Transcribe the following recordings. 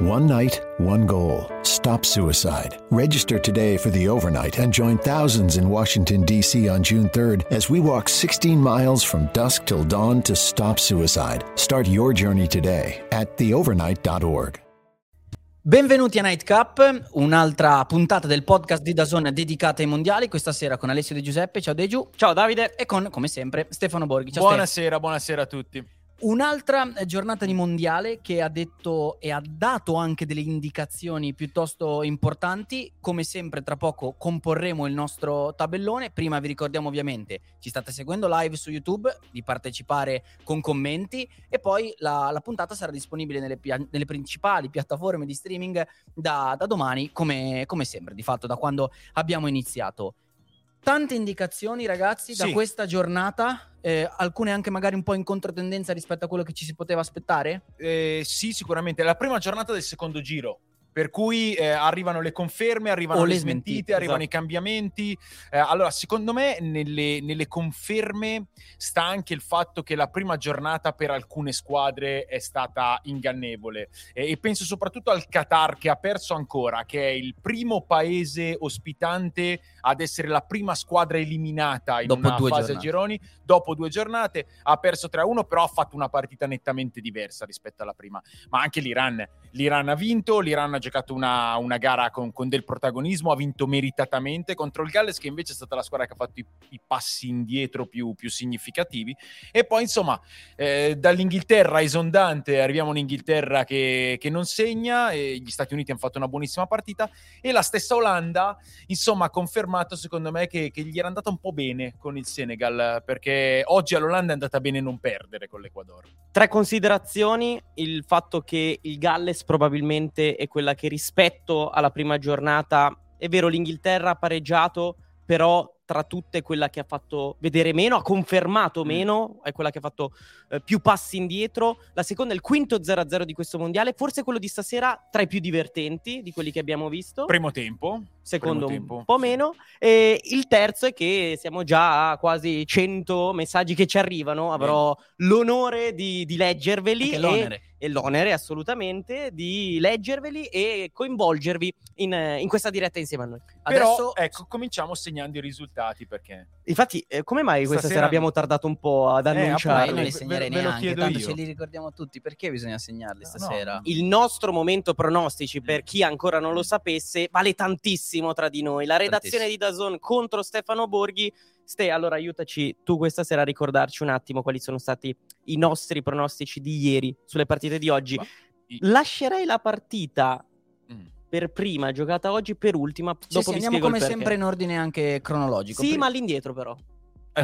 One night, one goal. Stop suicide. Register today for the overnight and join thousands in Washington, D.C. on June 3rd as we walk 16 miles from dusk till dawn to stop suicide. Start your journey today at theovernight.org. Benvenuti a Nightcap, un'altra puntata del podcast di Dazon dedicata ai mondiali. Questa sera con Alessio De Giuseppe. Ciao Degiu. Ciao Davide. E con, come sempre, Stefano Borghi. Ciao buonasera, Stef. buonasera a tutti. Un'altra giornata di mondiale che ha detto e ha dato anche delle indicazioni piuttosto importanti. Come sempre, tra poco comporremo il nostro tabellone. Prima vi ricordiamo ovviamente, ci state seguendo live su YouTube, di partecipare con commenti e poi la, la puntata sarà disponibile nelle, nelle, principali piattaforme di streaming da, da domani, come, come sempre, di fatto da quando abbiamo iniziato tante indicazioni, ragazzi, sì. da questa giornata. Eh, alcune anche magari un po' in controtendenza rispetto a quello che ci si poteva aspettare? Eh, sì, sicuramente. La prima giornata del secondo giro. Per cui eh, arrivano le conferme, arrivano le, le smentite, smentite, arrivano esatto. i cambiamenti. Eh, allora, secondo me, nelle, nelle, conferme sta anche il fatto che la prima giornata per alcune squadre è stata ingannevole. Eh, e penso soprattutto al Qatar che ha perso ancora, che è il primo paese ospitante ad essere la prima squadra eliminata in dopo una fase giornate. a gironi. Dopo due giornate ha perso 3-1, però ha fatto una partita nettamente diversa rispetto alla prima. Ma anche l'Iran. L'Iran ha vinto, l'Iran ha giocato una, una gara con, con, del protagonismo, ha vinto meritatamente contro il Galles, che invece è stata la squadra che ha fatto i, i passi indietro più, più, significativi. E poi, insomma, eh, dall'Inghilterra esondante arriviamo in Inghilterra che, che non segna, gli Stati Uniti hanno fatto una buonissima partita e la stessa Olanda, insomma, ha confermato secondo me che, che gli era andata un po' bene con il Senegal, perché oggi all'Olanda è andata bene non perdere con l'Equador. Tre considerazioni, il fatto che il Galles probabilmente è quella che rispetto alla prima giornata, è vero l'Inghilterra ha pareggiato, però tra tutte quella che ha fatto vedere meno, ha confermato mm. meno, è quella che ha fatto eh, più passi indietro. La seconda è il quinto 0-0 di questo mondiale, forse quello di stasera tra i più divertenti di quelli che abbiamo visto. Primo tempo. Secondo Primo un po' meno. E il terzo è che siamo già a quasi 100 messaggi che ci arrivano, avrò Bene. l'onore di, di leggerveli. Anche l'onere. E e l'onere assolutamente di leggerveli e coinvolgervi in, in questa diretta insieme a noi. Però, Adesso, ecco, cominciamo segnando i risultati perché... Infatti, eh, come mai questa Stasera sera abbiamo tardato un po' ad annunciare? Eh, non li segnerei ve, ve neanche, tanto io. ce li ricordiamo tutti. Perché bisogna segnarli stasera? No. Il nostro momento pronostici, per chi ancora non lo sapesse, vale tantissimo tra di noi. La redazione di Dazon contro Stefano Borghi Ste, allora aiutaci tu questa sera a ricordarci un attimo quali sono stati i nostri pronostici di ieri sulle partite di oggi. Lascerei la partita mm. Per prima, giocata oggi, per ultima. Sì, dopo sì, andiamo come sempre in ordine anche cronologico. Sì, per... ma all'indietro però.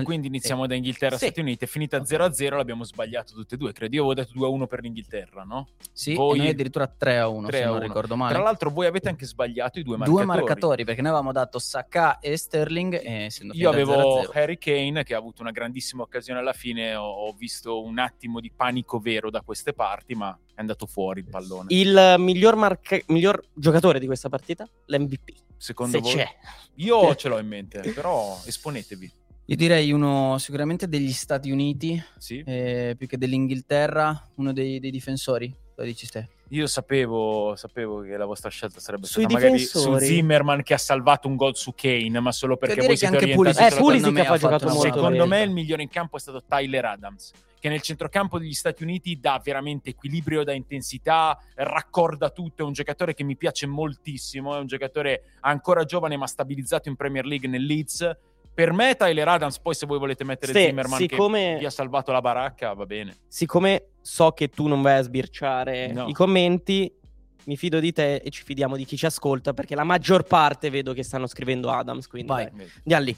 E quindi iniziamo sì. da Inghilterra sì. Stati Uniti. È finita 0-0, l'abbiamo sbagliato tutte e due. Credo io avevo detto 2-1 per l'Inghilterra, no? Sì, voi... noi addirittura 3-1, 3 se non ricordo male. Tra l'altro voi avete anche sbagliato i due marcatori. Due marcatori, perché noi avevamo dato Saka e Sterling e Io avevo 0-0. Harry Kane che ha avuto una grandissima occasione alla fine. Ho, ho, visto un attimo di panico vero da queste parti, ma è andato fuori il pallone. Il miglior, marca... miglior giocatore di questa partita? L'MVP. Secondo se voi? c'è. Io ce l'ho in mente, però esponetevi. Io direi uno sicuramente degli Stati Uniti, sì. eh, più che dell'Inghilterra, uno dei, dei difensori. Lo dici te? Io sapevo, sapevo, che la vostra scelta sarebbe Sui stata difensori. magari su Zimmerman che ha salvato un gol su Kane, ma solo perché voi siete anche Pulisic, eh, Pulisic ha giocato molto Secondo me il migliore in campo è stato Tyler Adams, che nel centrocampo degli Stati Uniti dà veramente equilibrio, dà intensità, raccorda tutto, è un giocatore che mi piace moltissimo, è un giocatore ancora giovane ma stabilizzato in Premier League nel Leeds per me Tyler Adams, poi se voi volete mettere sì, Zimmerman siccome, che vi ha salvato la baracca, va bene. Siccome so che tu non vai a sbirciare no. i commenti, mi fido di te e ci fidiamo di chi ci ascolta, perché la maggior parte vedo che stanno scrivendo Adams, quindi vai, andiamo lì.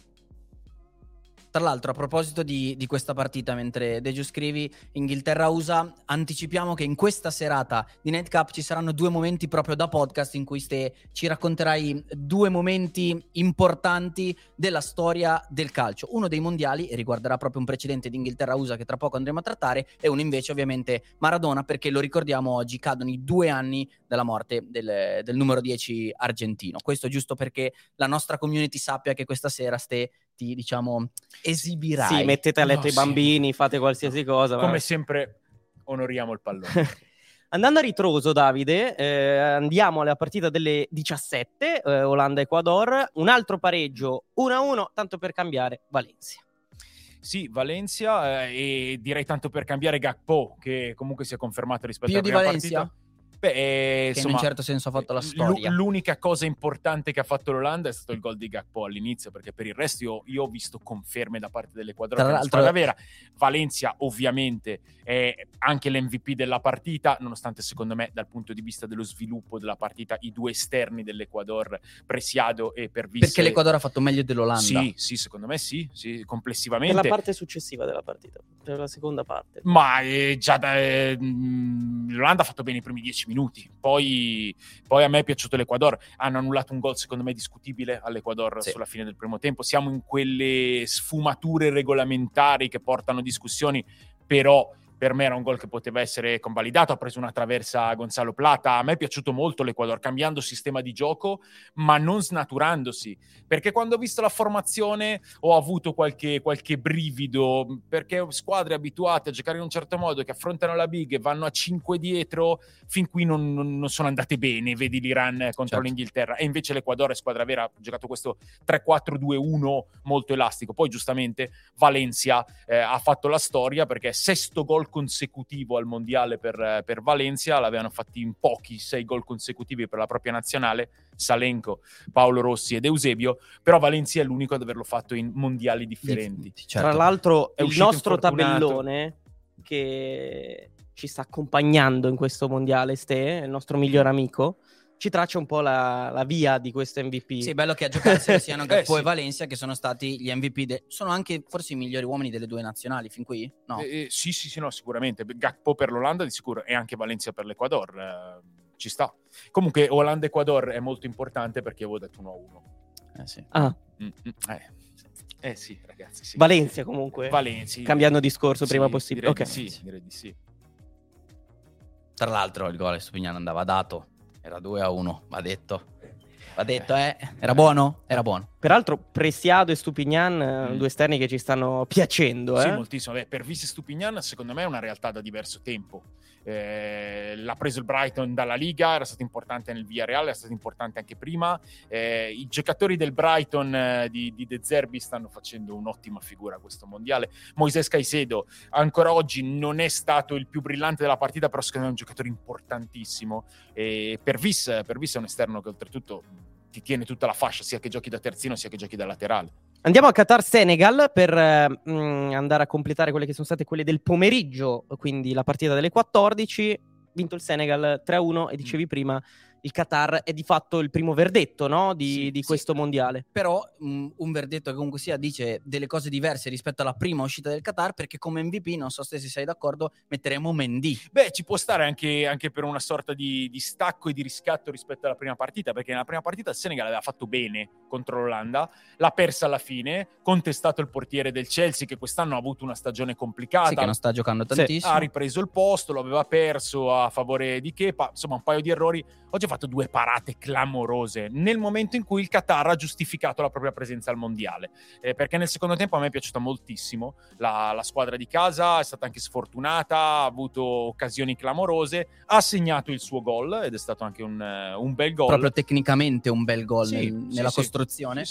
Tra l'altro, a proposito di, di questa partita, mentre Deju scrivi Inghilterra-USA, anticipiamo che in questa serata di Nightcap ci saranno due momenti proprio da podcast in cui ste, ci racconterai due momenti importanti della storia del calcio. Uno dei mondiali, e riguarderà proprio un precedente di Inghilterra-USA che tra poco andremo a trattare, e uno invece ovviamente Maradona, perché lo ricordiamo oggi, cadono i due anni dalla morte del, del numero 10 argentino. Questo giusto perché la nostra community sappia che questa sera ste ti diciamo esibirai. Sì, mettete a letto no, i bambini, sì. fate qualsiasi cosa. Come vabbè. sempre onoriamo il pallone. Andando a ritroso, Davide, eh, andiamo alla partita delle 17, eh, Olanda-Ecuador, un altro pareggio 1-1, tanto per cambiare Valencia. Sì, Valencia eh, e direi tanto per cambiare Gakpo, che comunque si è confermato rispetto Più alla prima Valencia? partita. Beh, eh, che insomma, in un certo senso ha fatto la storia. L'unica cosa importante che ha fatto l'Olanda è stato il gol di Gakpo all'inizio, perché per il resto io, io ho visto conferme da parte dell'Equador Tra l'altro... vera. Valencia ovviamente è anche l'MVP della partita, nonostante secondo me dal punto di vista dello sviluppo della partita i due esterni dell'Equador, Presiado e Pervis... Perché l'Equador ha fatto meglio dell'Olanda. Sì, sì, secondo me sì, sì complessivamente. Per la parte successiva della partita, per la seconda parte. Ma eh, già da, eh, l'Olanda ha fatto bene i primi dieci minuti minuti. Poi, poi, a me è piaciuto l'Equador. Hanno annullato un gol, secondo me, discutibile all'Equador sì. sulla fine del primo tempo. Siamo in quelle sfumature regolamentari che portano discussioni, però per me era un gol che poteva essere convalidato, ha preso una traversa a Gonzalo Plata, a me è piaciuto molto l'Equador, cambiando sistema di gioco, ma non snaturandosi, perché quando ho visto la formazione ho avuto qualche, qualche brivido, perché squadre abituate a giocare in un certo modo, che affrontano la big e vanno a 5 dietro, fin qui non, non, non sono andate bene, vedi l'Iran contro certo. l'Inghilterra, e invece l'Equador è squadra vera, ha giocato questo 3-4-2-1 molto elastico, poi giustamente Valencia eh, ha fatto la storia perché sesto gol consecutivo al mondiale per, per Valencia, l'avevano fatti in pochi, sei gol consecutivi per la propria nazionale, Salenco, Paolo Rossi ed Eusebio, però Valencia è l'unico ad averlo fatto in mondiali differenti. Certo. Tra l'altro è il nostro tabellone che ci sta accompagnando in questo mondiale, Ste, il nostro miglior amico, ci traccia un po' la, la, via di questo MVP. Sì, bello che a giocare siano Gakpo eh, e Valencia che sono stati gli MVP. De- sono anche forse i migliori uomini delle due nazionali fin qui? No. Eh, eh, sì, sì, sì, no, sicuramente. Gakpo per l'Olanda di sicuro e anche Valencia per l'Equador. Eh, ci sta. Comunque Olanda-Equador è molto importante perché avevo detto 1-1. Eh sì. Ah. Mm-hmm. Eh. Eh sì, ragazzi. Sì. Valencia comunque. Valencia. Cambiando discorso sì, prima possibile. Direi ok. Di sì, direi di sì. Tra l'altro il gol a Stupignano andava dato era 2 a 1, va detto. Va detto, eh. Era buono? Era buono. Peraltro, Presiado e Stupignan, eh, mm. due esterni che ci stanno piacendo. Sì, eh? moltissimo. Beh, per Vis e Stupignan, secondo me, è una realtà da diverso tempo. Eh, l'ha preso il Brighton dalla Liga, era stato importante nel Villarreal, era stato importante anche prima. Eh, I giocatori del Brighton eh, di, di, De Zerbi stanno facendo un'ottima figura a questo mondiale. Moises Caicedo ancora oggi non è stato il più brillante della partita, però secondo me è un giocatore importantissimo. E per Vis, per Vis è un esterno che oltretutto ti tiene tutta la fascia, sia che giochi da terzino sia che giochi da laterale. Andiamo a Qatar-Senegal per mh, mm, andare a completare quelle che sono state quelle del pomeriggio, quindi la partita delle 14. Vinto il Senegal 3-1 e dicevi prima il Qatar è di fatto il primo verdetto no? di, sì, di, questo sì. mondiale. Però um, un verdetto che comunque sia dice delle cose diverse rispetto alla prima uscita del Qatar perché come MVP, non so se sei d'accordo, metteremo Mendy. Beh, ci può stare anche, anche per una sorta di, di, stacco e di riscatto rispetto alla prima partita perché nella prima partita il Senegal aveva fatto bene contro l'Olanda, l'ha persa alla fine, contestato il portiere del Chelsea che quest'anno ha avuto una stagione complicata. Sì, che non sta giocando tantissimo. Ha ripreso il posto, lo aveva perso a favore di Kepa, insomma un paio di errori. Oggi ha fatto due parate clamorose nel momento in cui il Qatar ha giustificato la propria presenza al mondiale. Eh, perché nel secondo tempo a me è piaciuta moltissimo la, la, squadra di casa, è stata anche sfortunata, ha avuto occasioni clamorose, ha segnato il suo gol ed è stato anche un, un bel gol. Proprio tecnicamente un bel gol sì, nel, sì, nella sì, costruzione.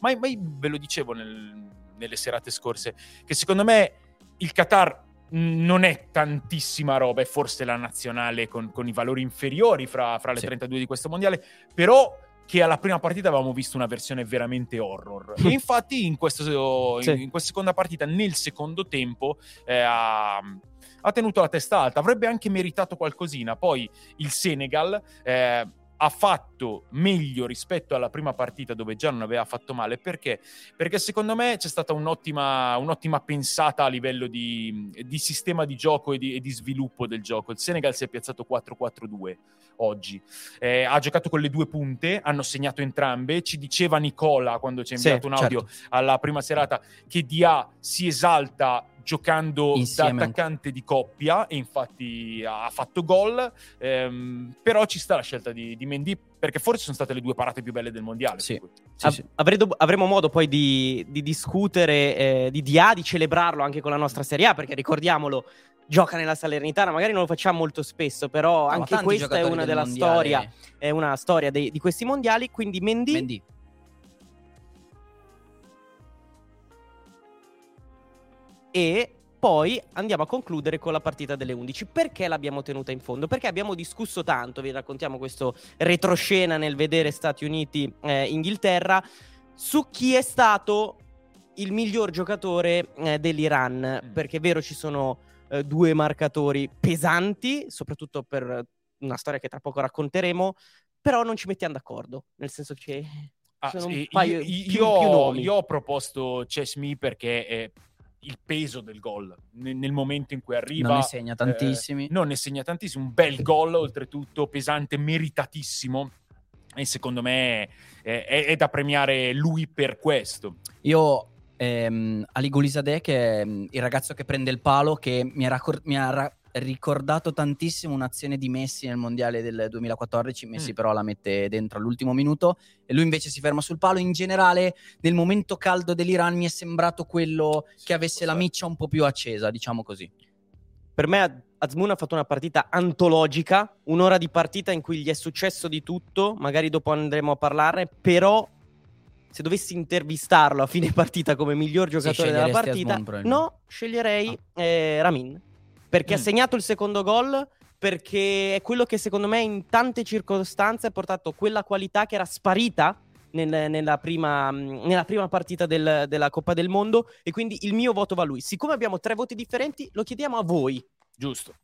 Ma, ma ve lo dicevo nel, nelle serate scorse, che secondo me il Qatar non è tantissima roba, è forse la nazionale con, con i valori inferiori fra, fra le sì. 32 di questo mondiale, però che alla prima partita avevamo visto una versione veramente horror. e infatti in, questo, sì. in, in, questa seconda partita, nel secondo tempo, eh, ha, ha, tenuto la testa alta. Avrebbe anche meritato qualcosina. Poi il Senegal... Eh, ha fatto meglio rispetto alla prima partita dove già non aveva fatto male. Perché? Perché secondo me c'è stata un'ottima, un'ottima pensata a livello di, di sistema di gioco e di, e di, sviluppo del gioco. Il Senegal si è piazzato 4-4-2 oggi. Eh, ha giocato con le due punte, hanno segnato entrambe. Ci diceva Nicola quando ci ha inviato sì, un audio certo. alla prima serata che Dia si esalta giocando Insieme. da attaccante di coppia e infatti ha fatto gol, ehm, però ci sta la scelta di, di Mendy perché forse sono state le due parate più belle del mondiale. Sì. Sì, sì. Avredo, avremo modo poi di, di discutere eh, di DA, di celebrarlo anche con la nostra Serie A, perché ricordiamolo, gioca nella Salernitana, magari non lo facciamo molto spesso, però no, anche questa è una della mondiale. storia, è una storia dei, di questi mondiali, quindi Mendy, Mendy. E poi andiamo a concludere con la partita delle 11. Perché l'abbiamo tenuta in fondo? Perché abbiamo discusso tanto, vi raccontiamo questo retroscena nel vedere Stati Uniti-Inghilterra, eh, su chi è stato il miglior giocatore eh, dell'Iran. Mm. Perché è vero, ci sono eh, due marcatori pesanti, soprattutto per una storia che tra poco racconteremo, però non ci mettiamo d'accordo, nel senso che... Ah, sì, io, io, io, ho proposto Chesmi perché il peso del gol nel, nel, momento in cui arriva. Non ne segna tantissimi. Eh, non ne segna tantissimi, un bel gol oltretutto, pesante, meritatissimo. E secondo me eh, è, è, da premiare lui per questo. Io ehm, Ali Golisadeh, che è mm, il ragazzo che prende il palo, che mi ha, mi ha ra- ricordato tantissimo un'azione di Messi nel mondiale del 2014. Messi, mm. però, la mette dentro all'ultimo minuto e lui invece si ferma sul palo. In generale, nel momento caldo dell'Iran, mi è sembrato quello che avesse la miccia un po' più accesa, diciamo così. Per me, Azmoun ha fatto una partita antologica, un'ora di partita in cui gli è successo di tutto. Magari dopo andremo a parlarne, però se dovessi intervistarlo a fine partita come miglior giocatore della partita, Asmon, no, sceglierei ah. eh, Ramin perché mm. ha segnato il secondo gol, perché è quello che secondo me in tante circostanze ha portato quella qualità che era sparita nel, nella, prima, nella, prima, partita del, della Coppa del Mondo e quindi il mio voto va a lui. Siccome abbiamo tre voti differenti, lo chiediamo a voi. Giusto.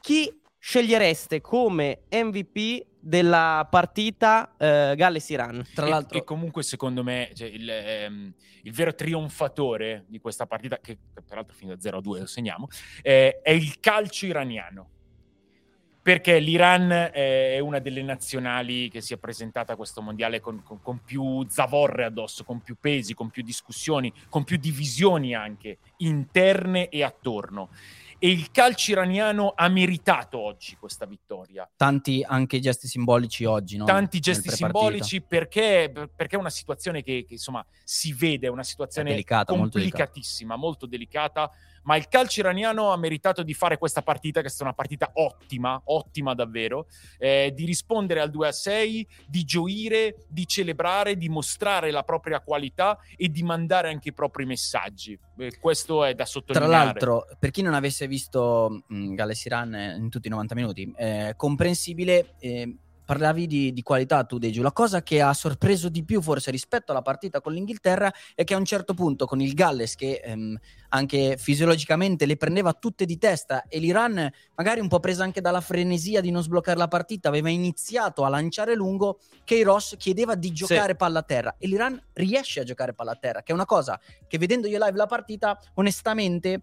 Chi scegliereste come MVP della partita eh, Galles-Iran. Tra l'altro, e, comunque, secondo me, cioè, il, ehm, il, vero trionfatore di questa partita, che peraltro fino a 0-2 lo segniamo, eh, è il calcio iraniano. Perché l'Iran è una delle nazionali che si è presentata a questo mondiale con, con, con più zavorre addosso, con più pesi, con più discussioni, con più divisioni anche interne e attorno e il calcio iraniano ha meritato oggi questa vittoria. Tanti anche gesti simbolici oggi, no? Tanti gesti simbolici perché, perché, è una situazione che, che, insomma si vede, è una situazione è delicata, complicatissima, molto delicata. molto delicata ma il calcio iraniano ha meritato di fare questa partita, che è stata una partita ottima, ottima davvero, eh, di rispondere al 2 a 6, di gioire, di celebrare, di mostrare la propria qualità e di mandare anche i propri messaggi. Eh, questo è da sottolineare. Tra l'altro, per chi non avesse visto mh, Galles Iran in tutti i 90 minuti, eh, comprensibile eh, parlavi di, di, qualità tu Deju, la cosa che ha sorpreso di più forse rispetto alla partita con l'Inghilterra è che a un certo punto con il Galles che ehm, anche fisiologicamente le prendeva tutte di testa e l'Iran magari un po' presa anche dalla frenesia di non sbloccare la partita aveva iniziato a lanciare lungo Keiros chiedeva di giocare sì. palla a terra e l'Iran riesce a giocare palla a terra che è una cosa che vedendo io live la partita onestamente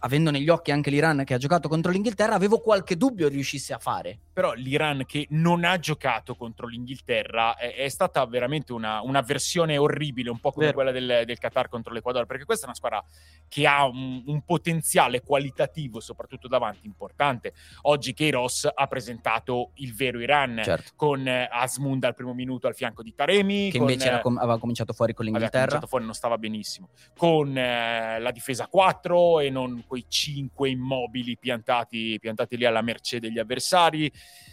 avendo negli occhi anche l'Iran che ha giocato contro l'Inghilterra, avevo qualche dubbio riuscisse a fare. Però l'Iran che non ha giocato contro l'Inghilterra è, è stata veramente una, una, versione orribile, un po' come Vero. quella del, del, Qatar contro l'Equador, perché questa è una squadra che ha un, un, potenziale qualitativo, soprattutto davanti, importante. Oggi Keiros ha presentato il vero Iran certo. con eh, Asmund al primo minuto al fianco di Taremi. Che con, invece com- aveva cominciato fuori con l'Inghilterra. Aveva cominciato fuori, non stava benissimo. Con eh, la difesa 4 e non quei cinque immobili piantati, piantati lì alla mercé degli avversari.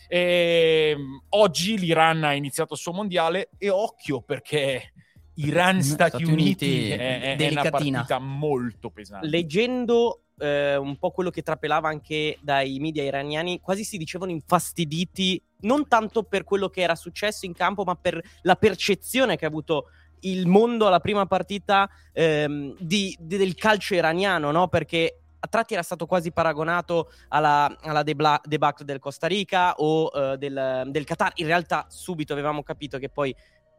E, ehm, oggi l'Iran ha iniziato il suo mondiale e occhio perché Iran-Stati Stati Uniti, Uniti è, è, una partita molto pesante. Leggendo eh, un po' quello che trapelava anche dai media iraniani, quasi si dicevano infastiditi non tanto per quello che era successo in campo, ma per la percezione che ha avuto il mondo alla prima partita ehm, di, di, del calcio iraniano, no? Perché a tratti era stato quasi paragonato alla, alla debla- debacle del Costa Rica o uh, del, del Qatar. In realtà subito avevamo capito che poi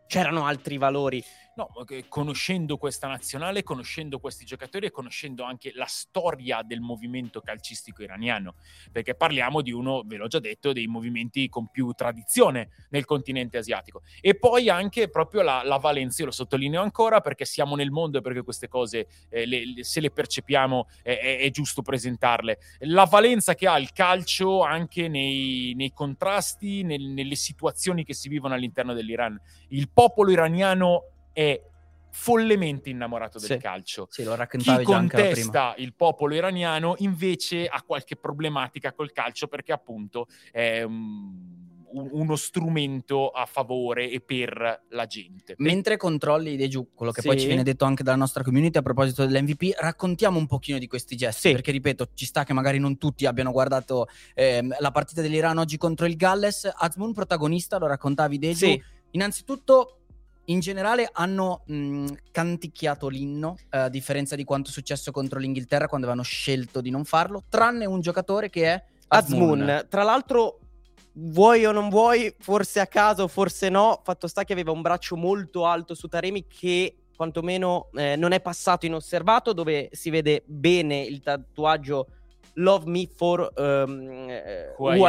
c'erano altri valori. No, conoscendo questa nazionale, conoscendo questi giocatori e conoscendo anche la storia del movimento calcistico iraniano, perché parliamo di uno, ve l'ho già detto, dei movimenti con più tradizione nel continente asiatico. E poi anche proprio la, la valenza, io lo sottolineo ancora perché siamo nel mondo e perché queste cose, eh, le, se le percepiamo, eh, è, è, giusto presentarle. La valenza che ha il calcio anche nei, nei contrasti, nel, nelle situazioni che si vivono all'interno dell'Iran. Il popolo iraniano è follemente innamorato del sì, calcio. Sì, lo Chi contesta il popolo iraniano invece ha qualche problematica col calcio perché appunto è um, uno strumento a favore e per la gente. Mentre controlli De Giù, quello che sì. poi ci viene detto anche dalla nostra community a proposito dell'MVP, raccontiamo un pochino di questi gesti, sì. perché ripeto, ci sta che magari non tutti abbiano guardato ehm, la partita dell'Iran oggi contro il Galles. Azmoun protagonista, lo raccontavi De Giù. Innanzitutto in generale hanno mh, canticchiato l'inno, eh, a differenza di quanto è successo contro l'Inghilterra quando avevano scelto di non farlo, tranne un giocatore che è. Azmoun. Tra l'altro, vuoi o non vuoi, forse a caso, forse no, fatto sta che aveva un braccio molto alto su Taremi che quantomeno eh, non è passato inosservato, dove si vede bene il tatuaggio Love Me for um, who, who,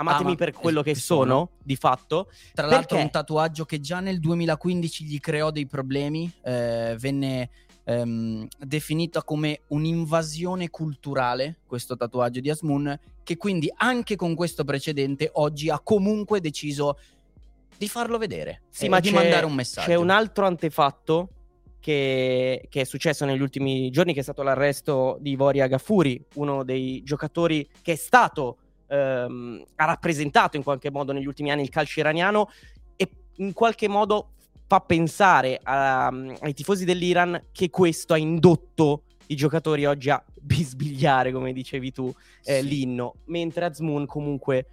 Amatemi ah, per quello che sono, sono, di fatto. Tra perché... l'altro un tatuaggio che già nel 2015 gli creò dei problemi, eh, venne ehm, definita come un'invasione culturale, questo tatuaggio di Asmoon, che quindi anche con questo precedente oggi ha comunque deciso di farlo vedere, sì, ma di mandare un messaggio. C'è un altro antefatto che, che, è successo negli ultimi giorni, che è stato l'arresto di Voria Gaffuri, uno dei giocatori che è stato ehm, ha rappresentato in qualche modo negli ultimi anni il calcio iraniano e in qualche modo fa pensare a, ai tifosi dell'Iran che questo ha indotto i giocatori oggi a bisbigliare, come dicevi tu, eh, sì. l'inno, mentre Azmoon comunque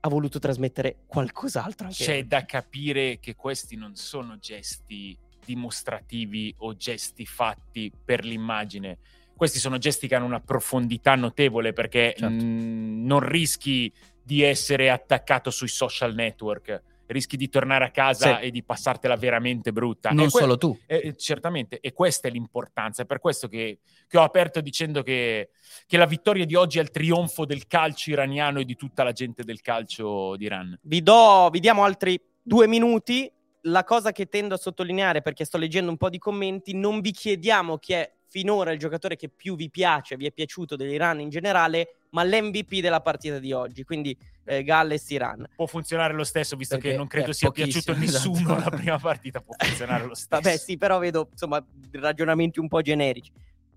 ha voluto trasmettere qualcos'altro. Anche. C'è da capire che questi non sono gesti dimostrativi o gesti fatti per l'immagine questi sono gesti che hanno una profondità notevole perché certo. mh, non rischi di essere attaccato sui social network rischi di tornare a casa sì. e di passartela veramente brutta. Non que- solo tu. Eh, certamente, e questa è l'importanza. È per questo che, che ho aperto dicendo che, che, la vittoria di oggi è il trionfo del calcio iraniano e di tutta la gente del calcio d'Iran. Vi, do, vi diamo altri due minuti. La cosa che tendo a sottolineare, perché sto leggendo un po' di commenti, non vi chiediamo chi è finora il giocatore che più vi piace, vi è piaciuto dell'Iran in generale, ma l'MVP della partita di oggi, quindi eh, Galles-Iran. Può funzionare lo stesso, visto Perché che non credo sia piaciuto a nessuno esatto. la prima partita, può funzionare lo stesso. Vabbè sì, però vedo insomma ragionamenti un po' generici.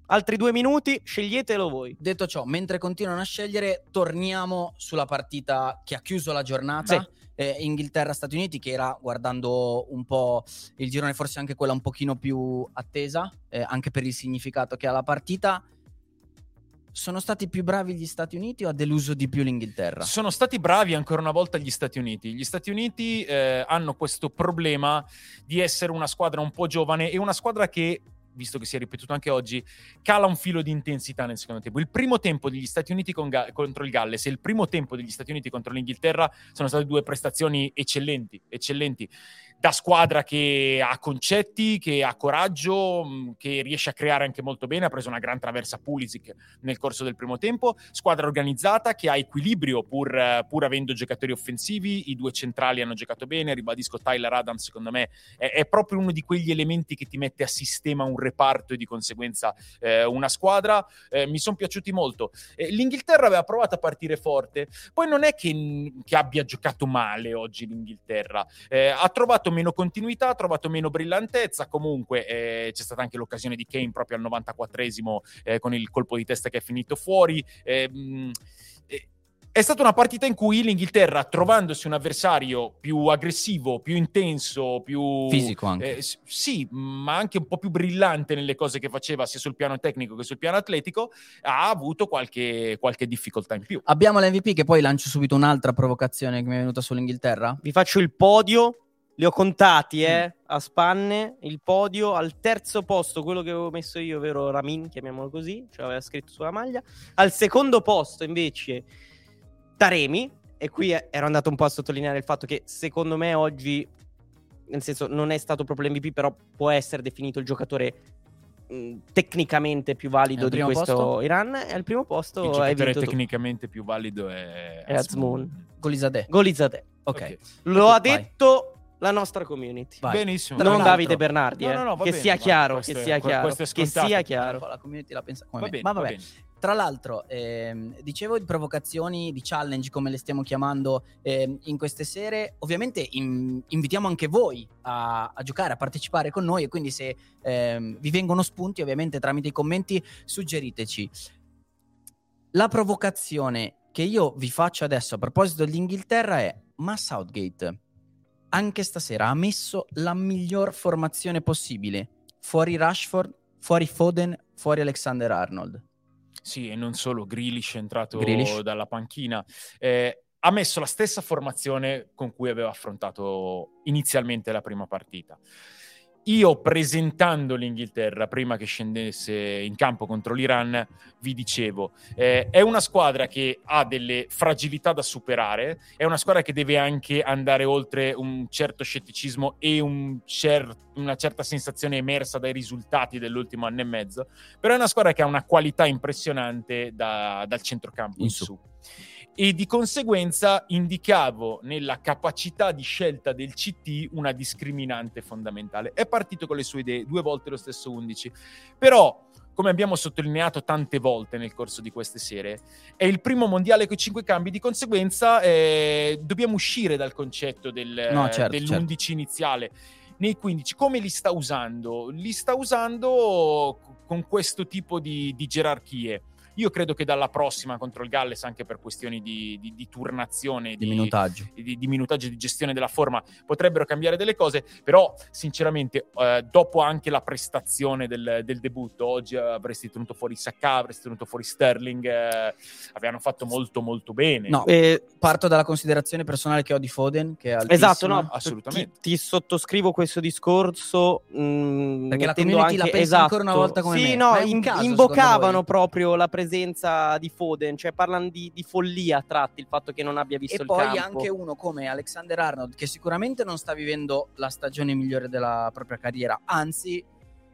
Altri due minuti, sceglietelo voi. Detto ciò, mentre continuano a scegliere, torniamo sulla partita che ha chiuso la giornata. Sì eh, Inghilterra-Stati Uniti, che era guardando un po' il girone, forse anche quella un pochino più attesa, eh, anche per il significato che ha la partita. Sono stati più bravi gli Stati Uniti o ha deluso di più l'Inghilterra? Sono stati bravi ancora una volta gli Stati Uniti. Gli Stati Uniti eh, hanno questo problema di essere una squadra un po' giovane e una squadra che visto che si è ripetuto anche oggi, cala un filo di intensità nel secondo tempo. Il primo tempo degli Stati Uniti Ga- contro il Galles e il primo tempo degli Stati Uniti contro l'Inghilterra sono state due prestazioni eccellenti, eccellenti da squadra che ha concetti, che ha coraggio, mm, che riesce a creare anche molto bene, ha preso una gran traversa Pulisic nel corso del primo tempo, squadra organizzata che ha equilibrio pur, pur avendo giocatori offensivi, i due centrali hanno giocato bene, ribadisco Tyler Adams secondo me è, è proprio uno di quegli elementi che ti mette a sistema un reparto e di conseguenza eh, una squadra, eh, mi sono piaciuti molto. Eh, L'Inghilterra aveva provato a partire forte, poi non è che, che abbia giocato male oggi l'Inghilterra, eh, ha trovato trovato meno continuità, ha trovato meno brillantezza. Comunque eh, c'è stata anche l'occasione di Kane proprio al 94esimo eh, con il colpo di testa che è finito fuori. Eh, mh, è stata una partita in cui l'Inghilterra, trovandosi un avversario più aggressivo, più intenso, più fisico anche. Eh, sì, ma anche un po' più brillante nelle cose che faceva sia sul piano tecnico che sul piano atletico, ha avuto qualche, qualche difficoltà in più. Abbiamo l'MVP che poi lancio subito un'altra provocazione che mi è venuta sull'Inghilterra. Vi faccio il podio li ho contati, eh, mm. a spanne, il podio, al terzo posto, quello che avevo messo io, ovvero Ramin, chiamiamolo così, ce l'aveva scritto sulla maglia. Al secondo posto, invece, Taremi, e qui ero andato un po' a sottolineare il fatto che secondo me oggi nel senso non è stato proprio l'MVP, però può essere definito il giocatore mh, tecnicamente più valido di questo posto? Iran. E al primo posto Il giocatore vinto tu. tecnicamente più valido è, È Azmoun. Golizadeh. Golizadeh. Ok. Ok. Lo ha Vai. detto la nostra community. Vai. Benissimo. Tra Non l'altro- Davide Bernardi, No, eh. no, no, va che bene, sia chiaro, questo che sia chiaro, questo è che sia chiaro. La community la pensa come Va bene, Ma va vabbè. bene. Tra l'altro, ehm, dicevo di provocazioni, di challenge, come le stiamo chiamando ehm, in queste sere. Ovviamente in- invitiamo anche voi a, a giocare, a partecipare con noi. E quindi, se ehm, vi vengono spunti, ovviamente tramite i commenti, suggeriteci. La provocazione che io vi faccio adesso a proposito dell'Inghilterra è: ma Southgate anche stasera ha messo la miglior formazione possibile. Fuori Rashford, fuori Foden, fuori Alexander Arnold. Sì, e non solo, Grealish è entrato Grealish. dalla panchina. Eh, ha messo la stessa formazione con cui aveva affrontato inizialmente la prima partita. Io presentando l'Inghilterra prima che scendesse in campo contro l'Iran, vi dicevo, eh, è una squadra che ha delle fragilità da superare, è una squadra che deve anche andare oltre un certo scetticismo e un cer- una certa sensazione emersa dai risultati dell'ultimo anno e mezzo, però è una squadra che ha una qualità impressionante da- dal centrocampo in, In su. su. E di conseguenza indicavo nella capacità di scelta del CT una discriminante fondamentale. È partito con le sue idee, due volte lo stesso 11, però come abbiamo sottolineato tante volte nel corso di queste sere, è il primo mondiale con i cinque cambi, di conseguenza eh, dobbiamo uscire dal concetto del, No, certo, dell'11 iniziale. Nei 15, come li sta usando? Li sta usando con questo tipo di, di gerarchie. Io credo che dalla prossima contro il Galles, anche per questioni di, di- di turnazione, Di minutaggio. di, di minutaggio di gestione della forma potrebbero cambiare delle cose, però sinceramente eh, dopo anche la prestazione del, del debutto, oggi avresti tenuto fuori Saka, avresti tenuto fuori Sterling, eh, avevano fatto molto molto bene. No, Eh, parto dalla considerazione personale che ho di Foden, che è Esatto, altissima. no, assolutamente. Ti, ti sottoscrivo questo discorso. mh, Perché la community la anche, pensa esatto, ancora una volta come sì, me. no, in- caso, invocavano proprio la presenza di Foden, cioè parlano di, di follia a tratti il fatto che non abbia visto E il poi campo. anche uno come Alexander Arnold, che sicuramente non sta vivendo la stagione migliore della propria carriera, anzi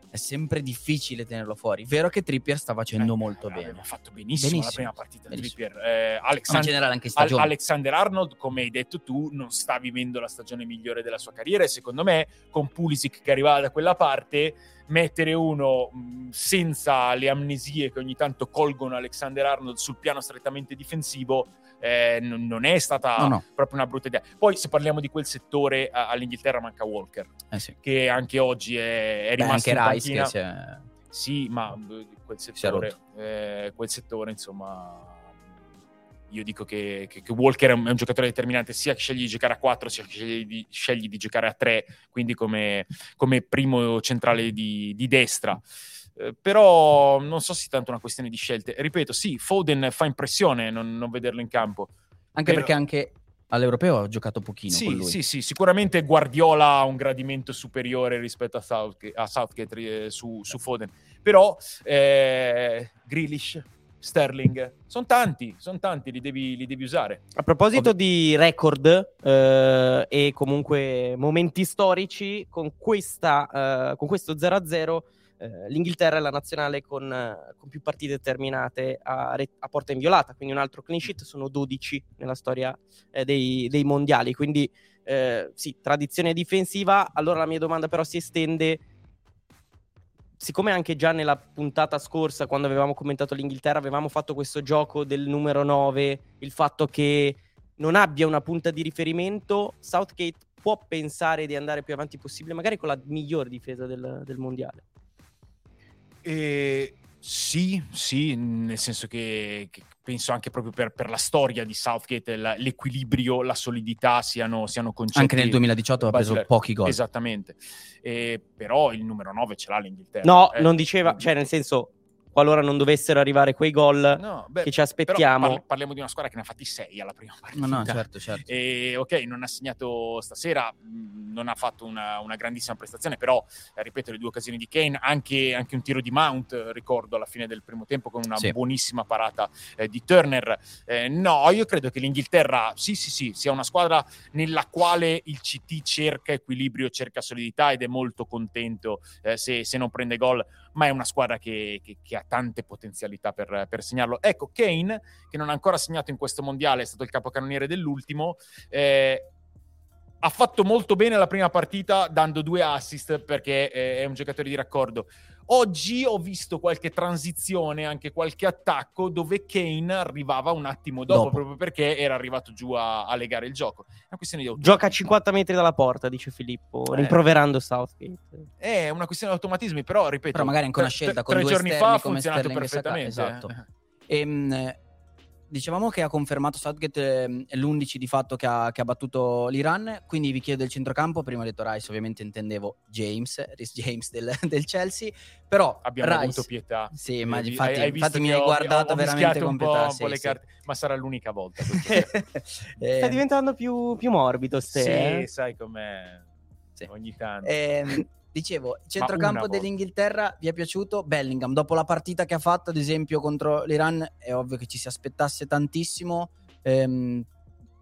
è sempre difficile tenerlo fuori. Vero che Trippier sta facendo Eh, molto aveva bene. fatto benissimo, Benissimo, la prima partita di benissimo. Trippier. Eh, Ma in Alexander, generale anche in Al- stagione. Alexander Arnold, come hai detto tu, non sta vivendo la stagione migliore della sua carriera e secondo me con Pulisic che arrivava da quella parte mettere uno mh, senza le amnesie che ogni tanto colgono Alexander Arnold sul piano strettamente difensivo eh, non, non è stata No, no. proprio una brutta idea. Poi se parliamo di quel settore a- all'Inghilterra manca Walker Eh sì. che anche oggi è, è Beh, rimasto anche in Rice che si è... Sì, ma quel settore, eh, quel settore, insomma, io dico che, che- che Walker è un, è un giocatore determinante sia che scegli di giocare a 4 sia che scegli di, scegli di giocare a 3, quindi come, come primo centrale di, di destra. Eh, però non so se sia tanto una questione di scelte. Ripeto, sì, Foden fa impressione non, non vederlo in campo. Anche Vero. perché anche all'europeo ho giocato pochino Sì, sì, sì, sicuramente Guardiola ha un gradimento superiore rispetto a Southgate, a Southgate, eh, su, su Foden. Però eh, Grealish, Sterling, sono tanti, sono tanti, li devi, li devi usare. A proposito Ovvi- di record eh, e comunque momenti storici, con, questa, eh, con questo 0-0 eh, l'Inghilterra è la nazionale con, eh, con più partite terminate a, re- a porta inviolata, quindi un altro clean sheet, sono 12 nella storia eh, dei, dei mondiali, quindi eh, sì, tradizione difensiva. Allora la mia domanda però si estende siccome anche già nella puntata scorsa, quando avevamo commentato l'Inghilterra, avevamo fatto questo gioco del numero 9, il fatto che non abbia una punta di riferimento, Southgate può pensare di andare più avanti possibile, magari con la miglior difesa del, del mondiale. E sì, sì, nel senso che, che penso anche proprio per, per la storia di Southgate la- l'equilibrio, la solidità siano, siano concetti. Anche nel 2018 ha preso pochi gol. Esattamente. E, però il numero 9 ce l'ha l'Inghilterra. No, eh. non diceva, cioè nel senso, qualora non dovessero arrivare quei gol No, beh, che ci però aspettiamo, parli- parliamo di una squadra che ne ha fatti 6 alla prima partita. No, no, certo, certo. E ok, non ha segnato stasera, mh, non ha fatto una, una grandissima prestazione, però eh, ripeto le due occasioni di Kane, anche, anche, un tiro di Mount, ricordo alla fine del primo tempo con una sì. buonissima parata eh, di Turner. Eh, no, io credo che l'Inghilterra, sì sì sì, sia una squadra nella quale il CT cerca equilibrio, cerca solidità ed è molto contento eh, se, se, non prende gol, ma è una squadra che, che, che ha tante potenzialità per, per, segnarlo. Ecco, Kane, che non ha ancora segnato in questo mondiale, è stato il capocannoniere dell'ultimo, eh, ha fatto molto bene la prima partita dando due assist perché è un giocatore di raccordo. Oggi ho visto qualche transizione, anche qualche attacco dove Kane arrivava un attimo dopo, dopo. proprio perché era arrivato giù a, a legare il gioco. È una questione di Gioca a 50 metri dalla porta, dice Filippo, eh. rimproverando Southgate. È una questione di automatismi, però ripeto. Però magari anche una scelta con tre due giorni fa ha funzionato perfettamente. Esatto. E, ehm, dicevamo che ha confermato Southgate eh, l'11 di fatto che ha, che ha, battuto l'Iran, quindi vi chiedo il centrocampo, prima ho detto Rice, ovviamente intendevo James, Rhys James del, del, Chelsea, però abbiamo Rice, avuto pietà. Sì, ma infatti, hai, hai infatti mi hai guardato ho, ho veramente con pietà, sì, sì. Ma sarà l'unica volta. eh, Sta diventando più, più morbido, ste, Sì, eh? sai com'è sì. ogni tanto. Eh, Dicevo, centrocampo dell'Inghilterra vi è piaciuto? Bellingham, dopo la partita che ha fatto, ad esempio, contro l'Iran, è ovvio che ci si aspettasse tantissimo. Ehm,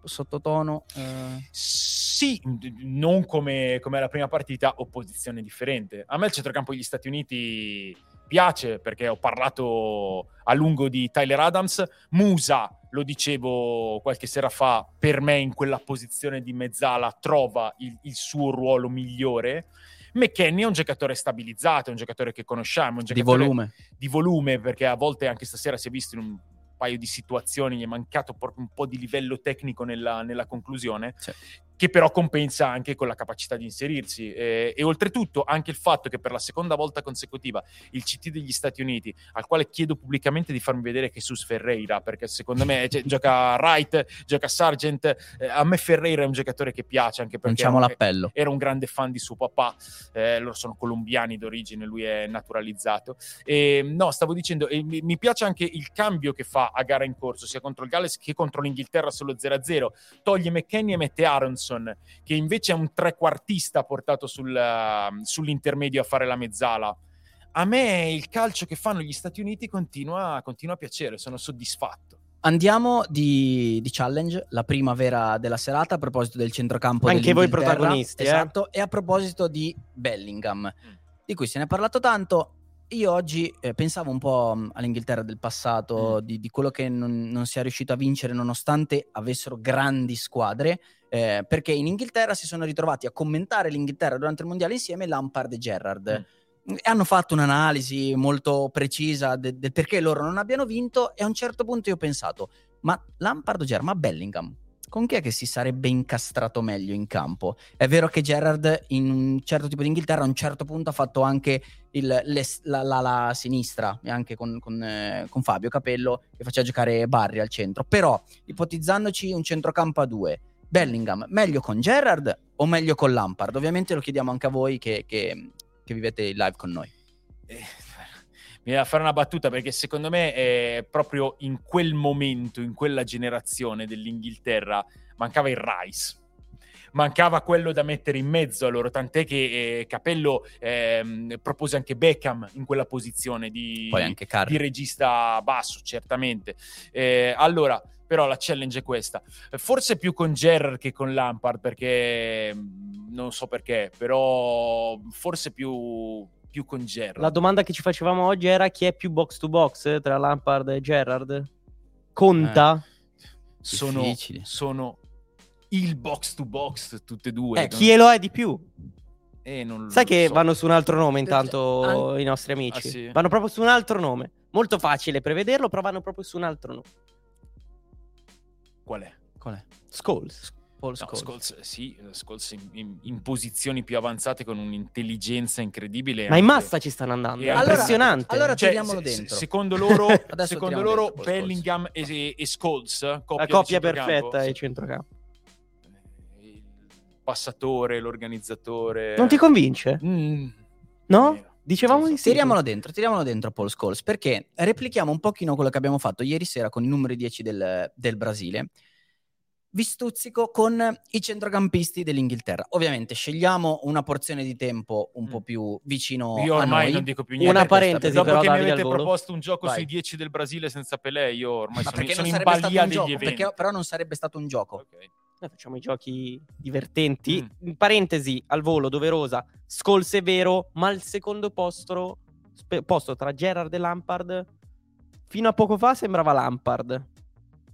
sottotono? Eh... Sì, non come, come la prima partita, opposizione differente. A me il centrocampo degli Stati Uniti piace perché ho parlato a lungo di Tyler Adams. Musa, lo dicevo qualche sera fa, per me in quella posizione di mezzala trova il, il suo ruolo migliore. McKenny è un giocatore stabilizzato, è un giocatore che conosciamo, un giocatore di volume. di volume, perché a volte anche stasera si è visto in un paio di situazioni, gli è mancato proprio un po' di livello tecnico nella, nella conclusione. Sì che però compensa anche con la capacità di inserirsi. Eh, e oltretutto anche il fatto che per la seconda volta consecutiva il CT degli Stati Uniti, al quale chiedo pubblicamente di farmi vedere Jesus Ferreira, perché secondo me cioè, gioca Wright, gioca Sargent, eh, a me Ferreira è un giocatore che piace anche perché era, l'appello. era un grande fan di suo papà, eh, loro sono colombiani d'origine, lui è naturalizzato. E, no, stavo dicendo, mi, mi piace anche il cambio che fa a gara in corso, sia contro il Galles che contro l'Inghilterra solo 0-0, toglie McKenny e mette Aronson Johnson, che invece è un trequartista portato sul, uh, sull'intermedio a fare la mezzala. A me il calcio che fanno gli Stati Uniti continua, continua a piacere, sono soddisfatto. Andiamo di, di, challenge, la prima vera della serata a proposito del centrocampo. Anche voi protagonisti. Eh? Esatto, eh? e a proposito di Bellingham, mm. di cui se ne è parlato tanto. Io oggi eh, pensavo un po' mm, all'Inghilterra del passato, mm. di, di, quello che non, non si è riuscito a vincere nonostante avessero grandi squadre eh, perché in Inghilterra si sono ritrovati a commentare l'Inghilterra durante il mondiale insieme Lampard e Gerrard. Mm. E hanno fatto un'analisi molto precisa del de perché loro non abbiano vinto e a un certo punto io ho pensato, ma Lampard o Gerrard, ma Bellingham, con chi è che si sarebbe incastrato meglio in campo? È vero che Gerrard in un certo tipo di Inghilterra a un certo punto ha fatto anche il, le, la, la, la, sinistra, e anche con, con, eh, con, Fabio Capello che faceva giocare Barry al centro, però ipotizzandoci un centrocampo a due, Bellingham, meglio con Gerrard o meglio con Lampard? Ovviamente lo chiediamo anche a voi che, che, che vivete il live con noi. Eh, mi viene a fare una battuta perché secondo me è proprio in quel momento, in quella generazione dell'Inghilterra, mancava il Rice mancava quello da mettere in mezzo a loro, tant'è che eh, Capello eh, propose anche Beckham in quella posizione di, di regista basso, certamente. Eh, allora, però la challenge è questa. Forse più con Gerrard che con Lampard, perché mm, non so perché, però forse più, più con Gerrard. La domanda che ci facevamo oggi era chi è più box to box tra Lampard e Gerrard? Conta? Eh, sono, sono, il box to box tutte e due. Eh, chi lo è di più? Eh, Sai che so. vanno su un altro nome intanto An- i nostri amici? Ah, sì? Vanno proprio su un altro nome. Molto facile prevederlo, però vanno proprio su un altro nome. Qual è? Qual è? Scholes. Paul Scholes. No, Scholes sì, Scholes in, in, in, posizioni più avanzate con un'intelligenza incredibile. Ma anche, in massa ci stanno andando, è allora, impressionante. Allora cioè, tiriamolo dentro. secondo loro, secondo loro dentro, Bellingham e, e, Scholes, coppia La coppia perfetta ai centrocampo. Eh, il passatore, l'organizzatore. Non ti convince? Mm, no? Dicevamo di sì. Tiriamolo dentro, tiriamolo dentro Paul Scholes, perché replichiamo un pochino quello che abbiamo fatto ieri sera con i numeri 10 del, del Brasile. vi stuzzico con i centrocampisti dell'Inghilterra. Ovviamente scegliamo una porzione di tempo un mm. po' più vicino io ormai non dico più niente. Una parentesi dopo però, che mi avete proposto un gioco Vai. sui 10 del Brasile senza Pelé, io ormai Ma sono, sono in balia degli gioco, eventi. Perché, però non sarebbe stato un gioco. Okay. Noi facciamo i giochi divertenti. Mm. In parentesi, al volo, doverosa, Scholes è vero, ma il secondo posto, posto tra Gerard e Lampard fino a poco fa sembrava Lampard.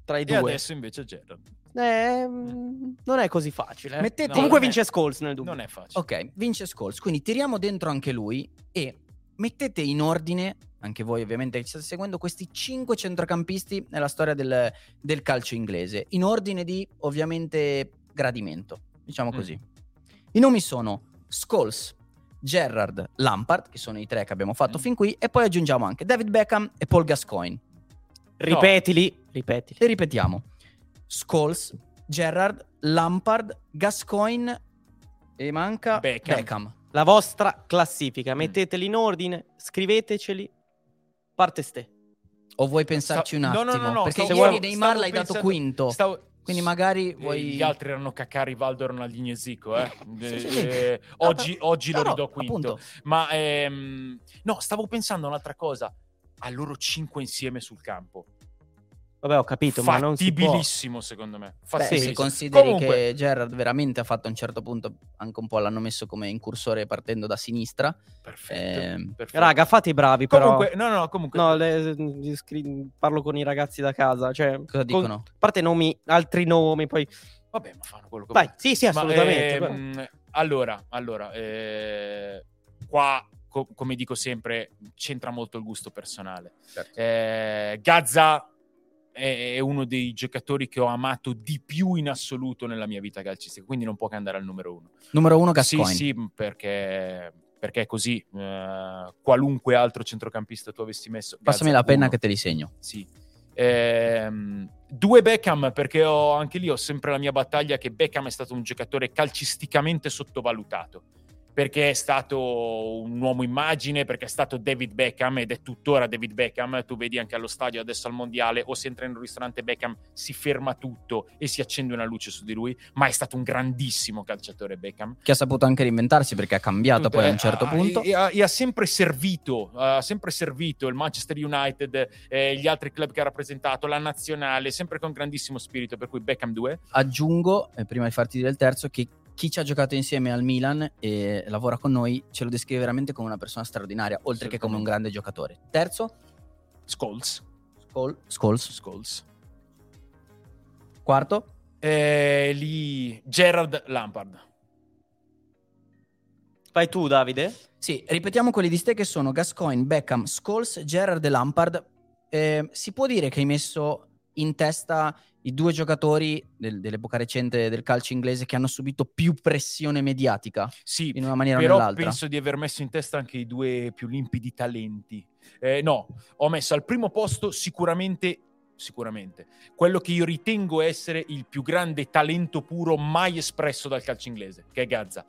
Tra i e due. adesso invece Gerard. Eh, non è così facile. Eh. Mettete... No, Comunque vince Scholes nel dubbio. Non è facile. Ok, vince Scholes. Quindi tiriamo dentro anche lui e mettete in ordine, anche voi ovviamente che state seguendo, questi cinque centrocampisti nella storia del, del calcio inglese. In ordine di, ovviamente, gradimento. Diciamo mm. così. I nomi sono Scholes, Gerrard, Lampard, che sono i tre che abbiamo fatto mm. fin qui, e poi aggiungiamo anche David Beckham e Paul Gascoigne. Ripetili, no. ripetili. E ripetiamo. Scholes, Gerrard, Lampard, Gascoigne e manca Beckham. Beckham. La vostra classifica, mm. metteteli in ordine, scriveteceli. Parte ste. O vuoi pensarci Sta... un attimo? No, no, no, no perché stavo, ieri Neymar l'hai pensando... dato quinto. Stavo... Quindi magari vuoi... Gli altri erano Cacari, Valdo, Ronaldinho e Zico. Eh? sì, sì, sì. Eh, oggi, oggi lo ridò quinto. Appunto. Ma ehm... no, stavo pensando a un'altra cosa. A loro cinque insieme sul campo. Vabbè, ho capito, ma non si può. secondo me. Beh, se consideri Comunque... che Gerard veramente ha fatto a un certo punto, anche un po' l'hanno messo come incursore partendo da sinistra. Perfetto. Eh... perfetto. Raga, fate i bravi però. Comunque, no, no, comunque. No, le, parlo con i ragazzi da casa. Cioè, Cosa dicono? a parte nomi, altri nomi, poi... Vabbè, ma fanno quello che Vai, sì, sì, assolutamente. Ma, ehm, allora, allora, eh, qua co- come dico sempre, c'entra molto il gusto personale. Certo. Eh, Gazza è uno dei giocatori che ho amato di più in assoluto nella mia vita calcistica, quindi non può che andare al numero uno. Numero uno Gascoigne. Sì, sì, perché, perché è così. Uh, qualunque altro centrocampista tu avessi messo... Passami la penna uno. che te li segno. Sì. Ehm, due Beckham, perché ho, anche lì ho sempre la mia battaglia che Beckham è stato un giocatore calcisticamente sottovalutato perché è stato un uomo immagine, perché è stato David Beckham ed è tuttora David Beckham. Tu vedi anche allo stadio adesso al mondiale, o se entra in un ristorante Beckham si ferma tutto e si accende una luce su di lui, ma è stato un grandissimo calciatore Beckham. Che ha saputo anche reinventarsi perché ha cambiato poi a un certo punto. E, ha, e ha, sempre servito, ha sempre servito il Manchester United, eh, gli altri club che ha rappresentato, la nazionale, sempre con grandissimo spirito, per cui Beckham 2. Aggiungo, eh, prima di farti dire il terzo, che chi ci ha giocato insieme al Milan e lavora con noi ce lo descrive veramente come una persona straordinaria, oltre che come un grande giocatore. Terzo? Scholes. Skol- Scholes. Scholes. Quarto? Eh, lì Gerard Lampard. Vai tu, Davide. Sì, ripetiamo quelli di ste che sono Gascoigne, Beckham, Scholes, Gerard e Lampard. Eh, si può dire che hai messo in testa i due giocatori del, dell'epoca recente del calcio inglese che hanno subito più pressione mediatica sì, in una maniera o però nell'altra. penso di aver messo in testa anche i due più limpidi talenti. Eh, no, ho messo al primo posto sicuramente sicuramente. Quello che io ritengo essere il più grande talento puro mai espresso dal calcio inglese, che è Gazza.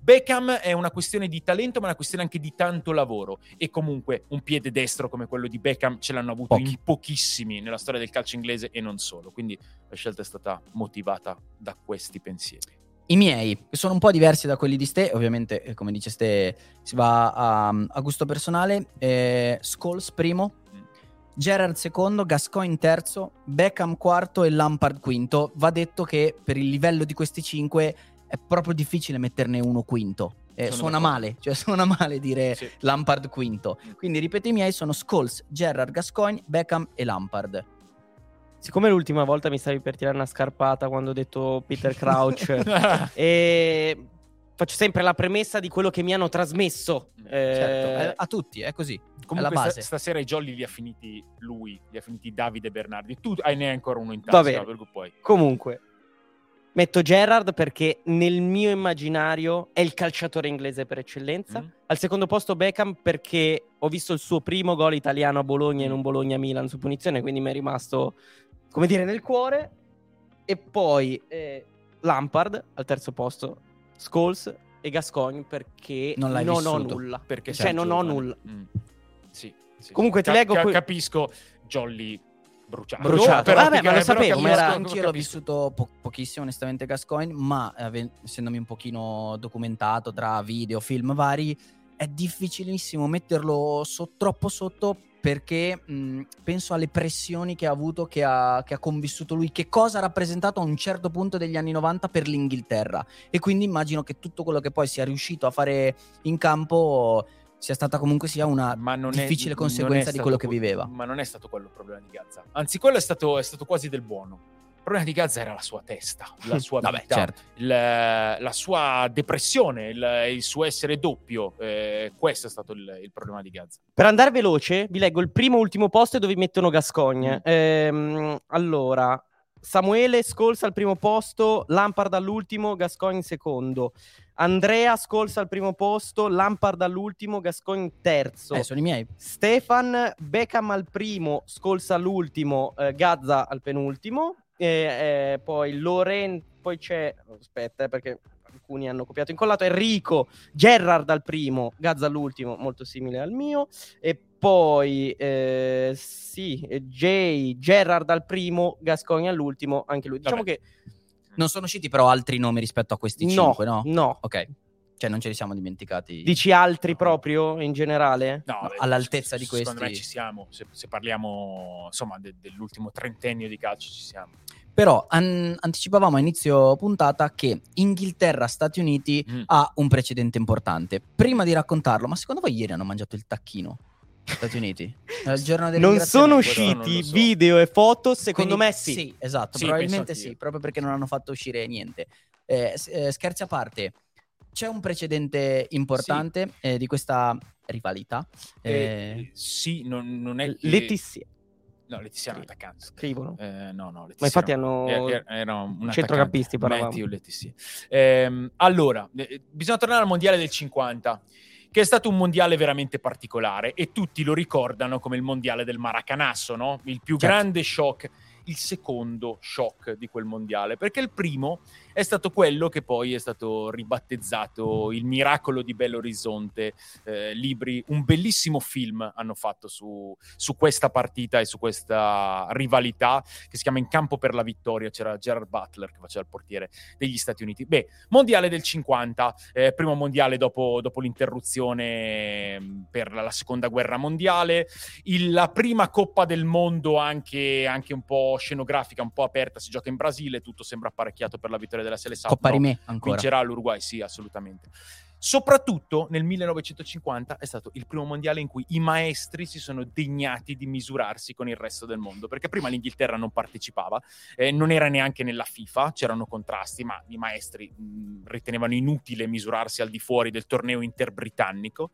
Beckham è una questione di talento, ma è una questione anche di tanto lavoro. E comunque un piede destro come quello di Beckham ce l'hanno avuto Pochi. in pochissimi nella storia del calcio inglese e non solo. Quindi la scelta è stata motivata da questi pensieri. I miei sono un po' diversi da quelli di Ste, ovviamente, eh, come dice Ste, si va a, a gusto personale. Eh, Scholes primo, Gerard secondo, Gascoigne terzo, Beckham quarto e Lampard quinto. Va detto che per il livello di questi cinque è proprio difficile metterne uno quinto. Eh, suona male, cioè suona male dire sì. Lampard quinto. Quindi ripeto i miei sono Scholes, Gerard, Gascoigne, Beckham e Lampard. Siccome l'ultima volta mi stavi per tirare una scarpata quando ho detto Peter Crouch e faccio sempre la premessa di quello che mi hanno trasmesso. Certo, eh... Certo, a tutti, è così. Comunque è st- stasera i jolly li ha finiti lui, li ha finiti Davide Bernardi. Tu hai ne ancora uno in tasca. Poi... Comunque, metto Gerard perché nel mio immaginario è il calciatore inglese per eccellenza. Mm. Al secondo posto Beckham perché ho visto il suo primo gol italiano a Bologna in un Bologna-Milan su punizione, quindi mi è rimasto, come dire, nel cuore. E poi eh, Lampard al terzo posto, Scholes e Gascogne perché non, non ho nulla. Perché cioè, non ho nulla. Mm. Sì, sì, Comunque ti leggo. Ca- capisco, Jolly bruciato. Bruciato. Però, Vabbè, ma lo sapevo, ma era- Anch'io l'ho vissuto po- pochissimo, onestamente, Gascoigne, ma ave- essendomi un pochino documentato tra video, film vari, è difficilissimo metterlo so- troppo sotto perché mh, penso alle pressioni che ha avuto, che ha, che ha convissuto lui, che cosa ha rappresentato a un certo punto degli anni 90 per l'Inghilterra. E quindi immagino che tutto quello che poi sia riuscito a fare in campo sia stata comunque sia una difficile è, conseguenza di quello che que- viveva. Ma non è stato quello il problema di Gaza. Anzi, quello è stato, è stato quasi del buono. Il problema di Gaza era la sua testa, la sua Vabbè, vita, certo. il- la sua depressione, il, il suo essere doppio. eh, questo è stato il, il problema di Gaza. Per andare veloce, vi leggo il primo e ultimo posto dove mettono Gascogne. Mm. Ehm, allora, Samuele Scolza al primo posto, Lampard all'ultimo, Gascogne secondo. Andrea Scolza al primo posto, Lampard all'ultimo, Gascogne terzo. Eh, sono i miei. Stefan Beckham al primo, Scolza all'ultimo, eh, Gazza al penultimo. E, eh, poi Loren, poi c'è. Aspetta, eh, perché alcuni hanno copiato e incollato. Enrico Gerrard al primo, Gazza all'ultimo, molto simile al mio. E poi eh, sì, eh, Jay Gerrard al primo, Gascogna all'ultimo, anche lui. Diciamo Vabbè. che Non sono usciti però altri nomi rispetto a questi no, cinque, no? no. Ok. Cioè non ce li siamo dimenticati. Dici altri proprio in generale? No, No, beh, all'altezza s- di Secondo me ci siamo. Se, se parliamo insomma de- dell'ultimo trentennio di calcio, ci siamo. Però an- anticipavamo a inizio puntata che Inghilterra-Stati Uniti Mm. ha un precedente importante. Prima di raccontarlo, ma secondo voi ieri hanno mangiato il tacchino? Stati Uniti? Il giorno del Non sono questo non usciti so. video e foto, secondo Quindi- me sì. Sì, esatto, Sì, probabilmente sì, proprio perché non hanno fatto uscire niente. Eh, eh, scherzi a parte, c'è un precedente importante eh, di questa rivalità. Eh, Eh, sì, non, non è che... Letizia, No, Letizia era un attaccante. scrivono. Eh, no, no, Letizia Ma infatti hanno era, era un centrocampisti. Matthew Letizia. Ehm, allora, eh, bisogna tornare al mondiale del 50, che è stato un mondiale veramente particolare e tutti lo ricordano come il mondiale del Maracanasso, no? Il più Certo. grande shock, il secondo shock di quel mondiale, perché il primo è stato quello che poi è stato ribattezzato il miracolo di Belo Horizonte, eh, libri, un bellissimo film hanno fatto su, su questa partita e su questa rivalità che si chiama In campo per la vittoria, c'era Gerard Butler che faceva il portiere degli Stati Uniti. Beh, mondiale del 50, eh, primo mondiale dopo, dopo l'interruzione per la, la seconda guerra mondiale, il- la prima Coppa del Mondo anche, anche un po' scenografica, un po' aperta, si gioca in Brasile, tutto sembra apparecchiato per la vittoria della Seleção. Coppa Rimè ancora. Vincerà l'Uruguay, sì, assolutamente. Soprattutto nel 1950 è stato il primo mondiale in cui i maestri si sono degnati di misurarsi con il resto del mondo, perché prima l'Inghilterra non partecipava, eh, non era neanche nella FIFA, c'erano contrasti, ma i maestri mh, ritenevano inutile misurarsi al di fuori del torneo interbritannico.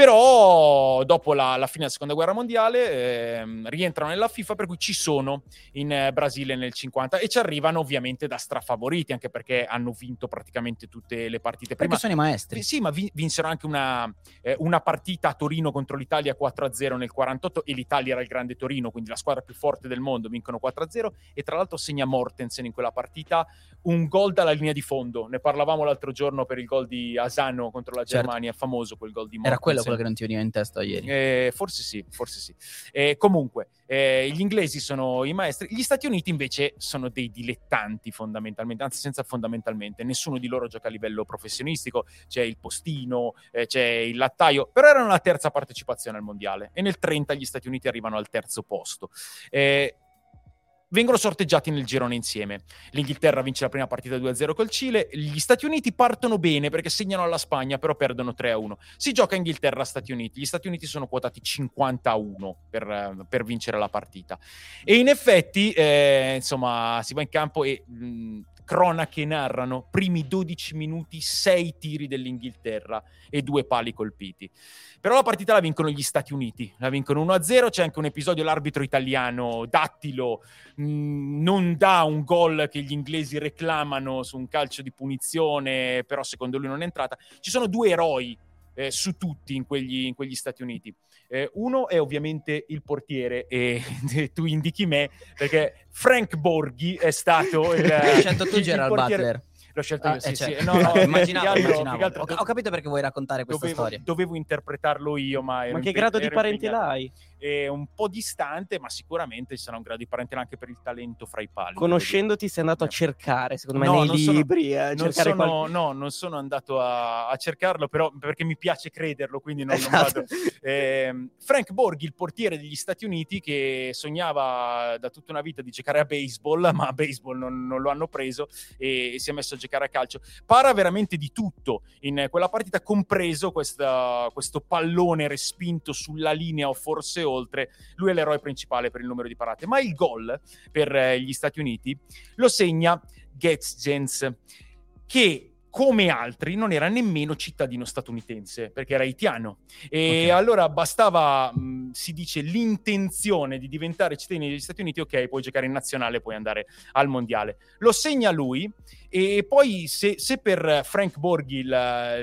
Però dopo la, la fine della seconda guerra mondiale ehm, rientrano nella FIFA, per cui ci sono in eh, Brasile nel 50 e ci arrivano ovviamente da strafavoriti, anche perché hanno vinto praticamente tutte le partite. Perché Prima, sono i maestri. sì, ma vi- vinsero anche una, eh, una partita a Torino contro l'Italia 4-0 nel 48 e l'Italia era il grande Torino, quindi la squadra più forte del mondo, vincono 4-0 e tra l'altro segna Mortensen in quella partita un gol dalla linea di fondo. Ne parlavamo l'altro giorno per il gol di Asano contro la Certo. Germania, famoso quel gol di Mortensen. Era quello quello che non ti veniva in testa ieri. Eh, forse sì, forse sì. Eh, comunque, eh, gli inglesi sono i maestri, gli Stati Uniti invece sono dei dilettanti fondamentalmente, anzi senza fondamentalmente, nessuno di loro gioca a livello professionistico, c'è il postino, eh, c'è il lattaio, però erano la terza partecipazione al mondiale e nel 30 gli Stati Uniti arrivano al terzo posto. Eh, vengono sorteggiati nel girone insieme. L'Inghilterra vince la prima partita 2-0 col Cile, gli Stati Uniti partono bene perché segnano alla Spagna, però perdono 3-1. Si gioca Inghilterra-Stati Uniti, gli Stati Uniti sono quotati 51 per, eh, per vincere la partita. E in effetti, eh, insomma, si va in campo e mh, cronache narrano, primi 12 minuti, 6 tiri dell'Inghilterra e due pali colpiti. Però la partita la vincono gli Stati Uniti, la vincono 1-0, c'è anche un episodio, l'arbitro italiano Dattilo mh, non dà un gol che gli inglesi reclamano su un calcio di punizione, però secondo lui non è entrata. Ci sono due eroi eh, su tutti in quegli, in quegli Stati Uniti. Eh, uno è ovviamente il portiere e tu indichi me perché Frank Borghi è stato il, Hai scelto tu il- il Gerald portiere- Butler. L'ho scelto io, Ah, sì, eh, sì. certo. No, no, immaginavo, immaginavo. altro Ho, ho capito perché vuoi raccontare questa dovevo, storia. dovevo interpretarlo io, ma ero Ma che grado di ero parente È un po' distante, ma sicuramente ci sarà un grado di parentela anche per il talento fra i pali. Conoscendoti sei andato a Eh. cercare, secondo me, No, nei non sono- libri, a Non sono, qualche- no, non sono andato a, a cercarlo, però perché mi piace crederlo, quindi non, non Esatto. vado. Ehm, Frank Borghi, il portiere degli Stati Uniti, che sognava da tutta una vita di giocare a baseball, ma a baseball non, non lo hanno preso e, si è messo a giocare a calcio. Para veramente di tutto in quella partita, compreso questa- questo pallone respinto sulla linea o forse oltre. Lui è l'eroe principale per il numero di parate, ma il gol per eh, gli Stati Uniti lo segna Getz che come altri non era nemmeno cittadino statunitense perché era haitiano e Ok. allora bastava mh, si dice l'intenzione di diventare cittadini degli Stati Uniti ok puoi giocare in nazionale puoi andare al mondiale lo segna lui e poi se, se per Frank Borghi il-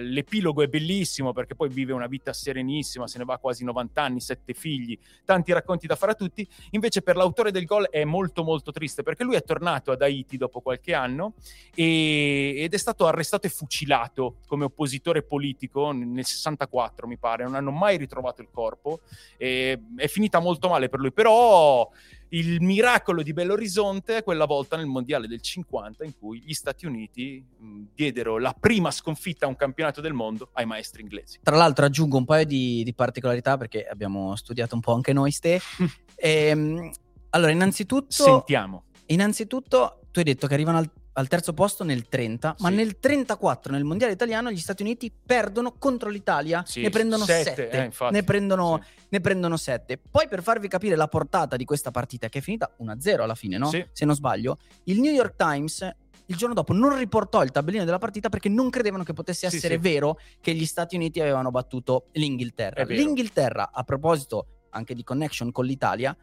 l'epilogo è bellissimo perché poi vive una vita serenissima se ne va a quasi 90 anni sette figli tanti racconti da fare a tutti invece per l'autore del gol è molto molto triste perché lui è tornato ad Haiti dopo qualche anno e- ed è stato arrestato e fucilato come oppositore politico nel 64 mi pare non hanno mai ritrovato il corpo e è finita molto male per lui. Però il miracolo di Belo Horizonte quella volta nel mondiale del 50 in cui gli Stati Uniti mh, diedero la prima sconfitta a un campionato del mondo ai maestri inglesi. Tra l'altro aggiungo un paio di, di particolarità perché abbiamo studiato un po' anche noi, Ste. Ehm, allora, innanzitutto, sentiamo. innanzitutto, tu hai detto che arrivano al, al terzo posto nel 30, ma Sì. nel 34, nel mondiale italiano, gli Stati Uniti perdono contro l'Italia, Sì, ne prendono sette, 7. eh, ne, prendono, Sì. ne prendono 7. Poi per farvi capire la portata di questa partita, che è finita 1-0 alla fine, no? Sì. Se non sbaglio, il New York Times il giorno dopo non riportò il tabellino della partita perché non credevano che potesse essere vero che gli Stati Uniti avevano battuto l'Inghilterra. L'Inghilterra, a proposito anche di connection con l'Italia,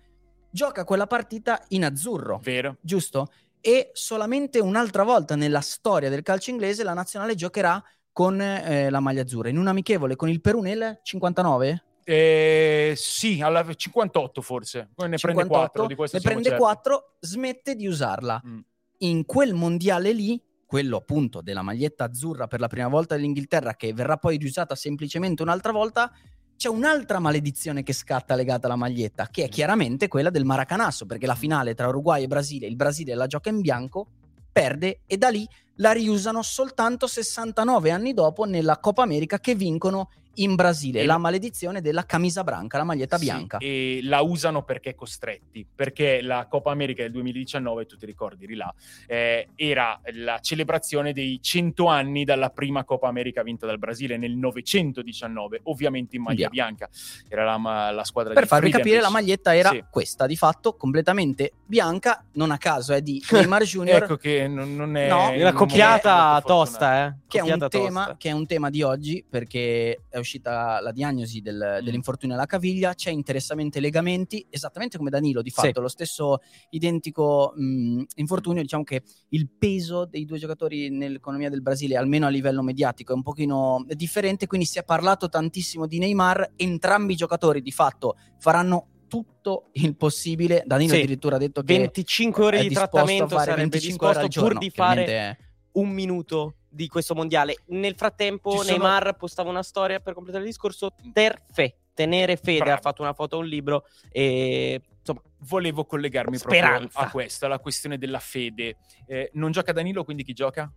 gioca quella partita in azzurro, vero giusto? E solamente un'altra volta nella storia del calcio inglese la nazionale giocherà con eh, la maglia azzurra, in un amichevole con il Perù nel 59? Eh, sì, alla 58 forse. Poi ne prende 58, 4 di questo ne prende certi. 4, smette di usarla. Mm. In quel mondiale lì, quello appunto della maglietta azzurra per la prima volta dell'Inghilterra, che verrà poi riusata semplicemente un'altra volta, c'è un'altra maledizione che scatta legata alla maglietta, che è Mm. chiaramente quella del Maracanasso, perché la finale tra Uruguay e Brasile, il Brasile la gioca in bianco, perde e da lì la riusano soltanto 69 anni dopo nella Coppa America che vincono in Brasile, E- la maledizione della camisa branca, la maglietta Sì, bianca. e la usano perché costretti, perché la Coppa America del 2019, tu ti ricordi di là, eh, era la celebrazione dei 100 anni dalla prima Coppa America vinta dal Brasile nel 919, ovviamente in maglia bianca. Era la, la squadra Per di farvi Friedrich. capire, la maglietta era Sì. questa, di fatto completamente bianca, non a caso è di Neymar Junior, Ecco che non, non è... No, Una fortunato. tosta, eh. che, è un Coppiata tema, tosta. che è un tema di oggi perché è uscita la diagnosi del- Mm. dell'infortunio alla caviglia, c'è interessamenti e legamenti, esattamente come Danilo, di Sì. fatto lo stesso identico mh, infortunio, diciamo che il peso dei due giocatori nell'economia del Brasile, almeno a livello mediatico, è un pochino differente, quindi si è parlato tantissimo di Neymar, entrambi i giocatori di fatto faranno tutto il possibile, Danilo Sì. addirittura ha detto che 25 ore di trattamento sarebbe 25 ore disposto pur giorno, di fare un minuto di questo mondiale. Nel frattempo, sono- Neymar postava una storia per completare il discorso. Terfe, tenere fede. Bravo. Ha fatto una foto a un libro e insomma, Volevo collegarmi Speranza. proprio a questo, alla questione della fede. Eh, non gioca Danilo, quindi chi gioca?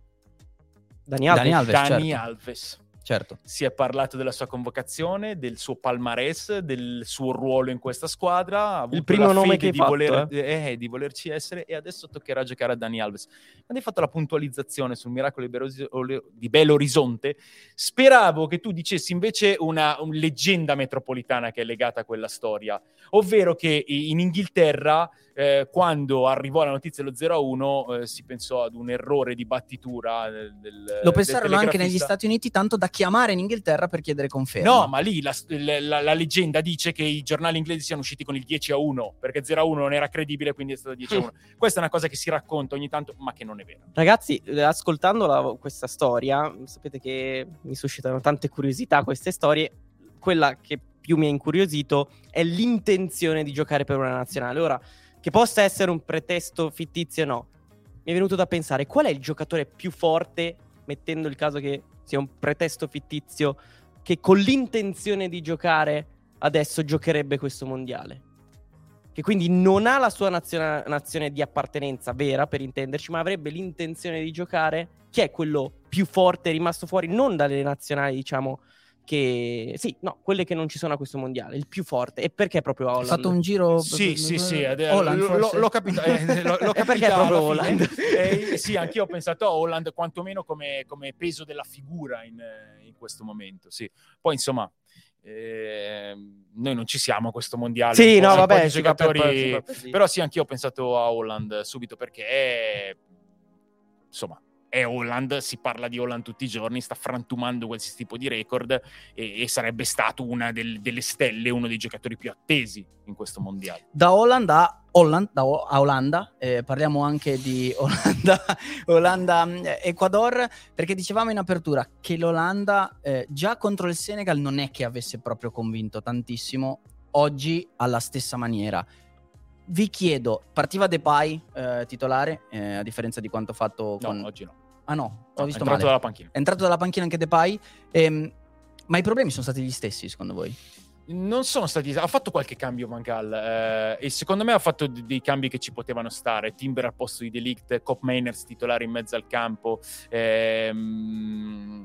Dani Alves. Dani Alves, Dani certo. Alves. Certo. Si è parlato della sua convocazione, del suo palmarès, del suo ruolo in questa squadra. Ha avuto primo la nome fede che hai di, fatto, voler- eh, di volerci essere e adesso toccherà giocare a Dani Alves. Quando hai fatto la puntualizzazione sul miracolo di Belo, di Belo Horizonte, speravo che tu dicessi invece una, un leggenda metropolitana che è legata a quella storia, ovvero che in Inghilterra, eh, quando arrivò la notizia dello 0-1, eh, si pensò ad un errore di battitura eh, del Lo del pensarono anche negli. Stati Uniti, tanto da chiamare in Inghilterra per chiedere conferma. No, ma lì la, la- la leggenda dice che i giornali inglesi siano usciti con il 10 a 1 perché 0 a 1 non era credibile, quindi è stato 10 a 1. Questa è una cosa che si racconta ogni tanto, ma che non è vera. Ragazzi, eh, ascoltando la- questa storia, sapete che mi suscitano tante curiosità queste storie. Quella che più mi ha incuriosito è l'intenzione di giocare per una nazionale. Ora, che possa essere un pretesto fittizio o no, mi è venuto da pensare qual è il giocatore più forte, mettendo il caso che sia un pretesto fittizio, che con l'intenzione di giocare adesso giocherebbe questo mondiale. Che quindi non ha la sua nazione, nazione di appartenenza vera, per intenderci, ma avrebbe l'intenzione di giocare. Chi è quello più forte, rimasto fuori non dalle nazionali, diciamo, che sì, no, quelle che non ci sono a questo mondiale, il più forte. E perché proprio Holland? Ha fatto un giro Sì, sì, sì, Holland, l- l'ho capito, eh, l'ho, l'ho perché proprio Holland? Eh, sì, anch'io ho pensato a Holland quantomeno come, come peso della figura in, in, questo momento, sì. Poi insomma eh, noi non ci siamo a questo mondiale. Sì, no, vabbè, giocatori, per, per, per, però sì, anch'io ho pensato a Holland subito perché insomma è Holland, si parla di Holland tutti i giorni, sta frantumando qualsiasi tipo di record e, e sarebbe stato una del, delle stelle, uno dei giocatori più attesi in questo mondiale. Da Holland a, Holland, da o- a Olanda, eh, parliamo anche di Olanda, Olanda mm, Ecuador, perché dicevamo in apertura che l'Olanda eh, già contro il Senegal non è che avesse proprio convinto tantissimo, oggi alla stessa maniera vi chiedo, partiva Depay eh, titolare, eh, a differenza di quanto fatto no, con... oggi no. Ah no, ho no, visto è entrato male. dalla panchina. È entrato dalla panchina anche Depay, ehm, ma i problemi sono stati gli stessi secondo voi? Non sono stati... Ha fatto qualche cambio Mangal eh, e secondo me ha fatto dei cambi che ci potevano stare. Timber al posto di Delict, Cop Mainers titolare in mezzo al campo. Ehm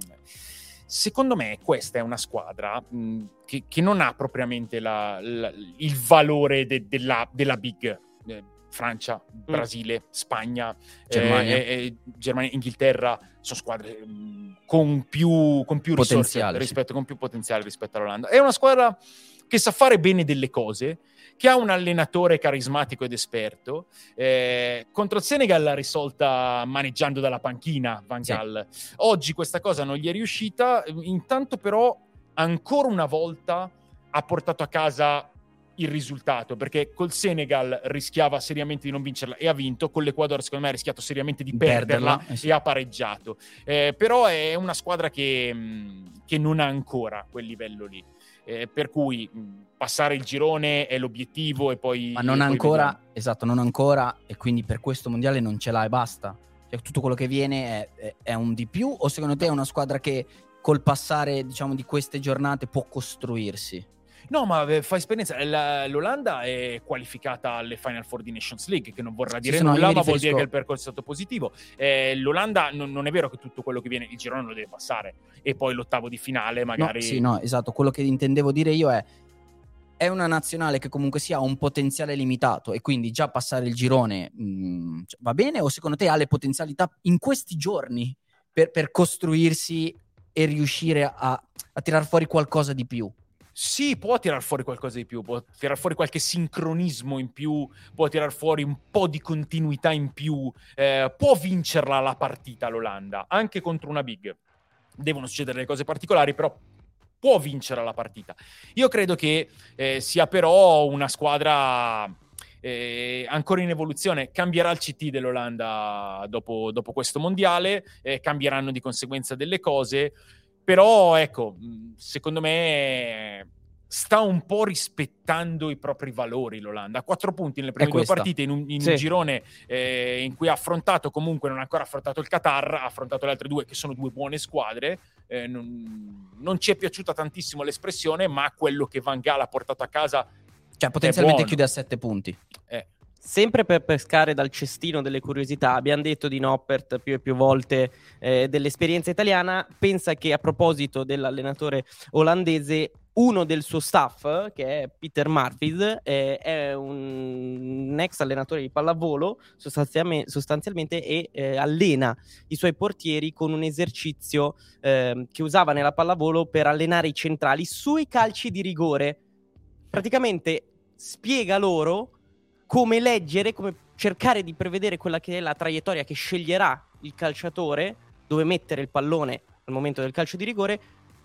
secondo me questa è una squadra mh, che, che, non ha propriamente la, la, il valore de, della, della, big eh, Francia, Brasile, mm. Spagna, Germania. Eh, eh, Germania. Inghilterra sono squadre mh, con più, con più risorse rispetto, sì. con più potenziale rispetto all'Olanda. È una squadra che sa fare bene delle cose, che ha un allenatore carismatico ed esperto. Eh, contro il Senegal l'ha risolta maneggiando dalla panchina Van Gaal. Sì. Oggi questa cosa non gli è riuscita, intanto però ancora una volta ha portato a casa il risultato perché col Senegal rischiava seriamente di non vincerla e ha vinto con l'Ecuador secondo me ha rischiato seriamente di perderla, perderla eh sì. e ha pareggiato eh, però è una squadra che, che non ha ancora quel livello lì eh, per cui passare il girone è l'obiettivo e poi... Ma non ancora, vediamo. esatto, non ancora e quindi per questo mondiale non ce l'ha e basta. Cioè, tutto quello che viene è, è, è, un di più o secondo te è una squadra che col passare diciamo di queste giornate può costruirsi? No, ma fa esperienza. La, L'Olanda è qualificata alle Final Four di Nations League, che non vorrà dire sì, nulla, no, ma vuol dire che il percorso è stato positivo. Eh, L'Olanda non, non, è vero che tutto quello che viene, il girone lo deve passare, e poi l'ottavo di finale magari. No, sì, no, esatto. Quello che intendevo dire io è. È una nazionale che comunque sia ha un potenziale limitato e quindi già passare il girone mh, va bene o secondo te ha le potenzialità in questi giorni per, per costruirsi e riuscire a, a tirar fuori qualcosa di più? Sì, può tirar fuori qualcosa di più, può tirar fuori qualche sincronismo in più, può tirar fuori un po' di continuità in più, eh, può vincerla la partita l'Olanda, anche contro una big. Devono succedere le cose particolari, però può vincere la partita. Io credo che eh, sia però una squadra eh, ancora in evoluzione. Cambierà il CT dell'Olanda dopo, dopo questo mondiale, eh, cambieranno di conseguenza delle cose. Però, ecco, secondo me sta un po' rispettando i propri valori l'Olanda. Quattro punti nelle prime due partite in un, in sì. un girone eh, in cui ha affrontato comunque, non ha ancora affrontato il Qatar, ha affrontato le altre due che sono due buone squadre. Eh, non, non, ci è piaciuta tantissimo l'espressione, ma quello che Van Gaal ha portato a casa... Cioè potenzialmente chiude a sette punti. Eh, Sempre per pescare dal cestino delle curiosità, abbiamo detto di Noppert più e più volte eh, dell'esperienza italiana. Pensa che a proposito dell'allenatore olandese, uno del suo staff, che è Peter Marfid, eh, è un, un, ex allenatore di pallavolo sostanzialmente, sostanzialmente e eh, allena i suoi portieri con un esercizio ehm, che usava nella pallavolo per allenare i centrali sui calci di rigore. Praticamente spiega loro come leggere, come cercare di prevedere quella che è la traiettoria che sceglierà il calciatore, dove mettere il pallone al momento del calcio di rigore,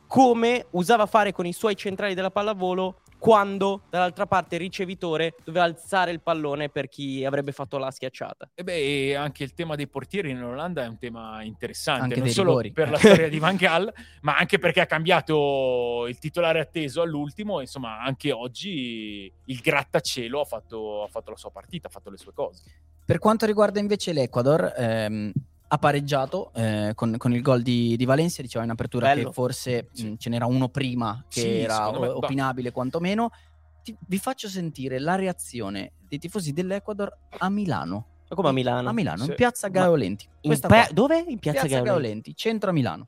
come usava fare con i suoi centrali della pallavolo quando dall'altra parte il ricevitore doveva alzare il pallone per chi avrebbe fatto la schiacciata. E beh, anche il tema dei portieri in Olanda è un tema interessante, anche non solo rigori. per la storia di Van Gaal, ma anche perché ha cambiato il titolare atteso all'ultimo, insomma, anche oggi il grattacielo ha fatto, ha fatto la sua partita, ha fatto le sue cose. Per quanto riguarda invece l'Ecuador, ehm, ha pareggiato eh, con, con, il gol di, di, Valencia, diceva in apertura Bello. che forse sì. mh, ce n'era uno prima che sì, era o, opinabile quantomeno. Ti, vi faccio sentire la reazione dei tifosi dell'Ecuador a Milano. Ma come a Milano? A Milano, sì. in piazza Gaolenti. In pe- dove? In piazza, piazza Gaolenti. Gaolenti, centro a Milano.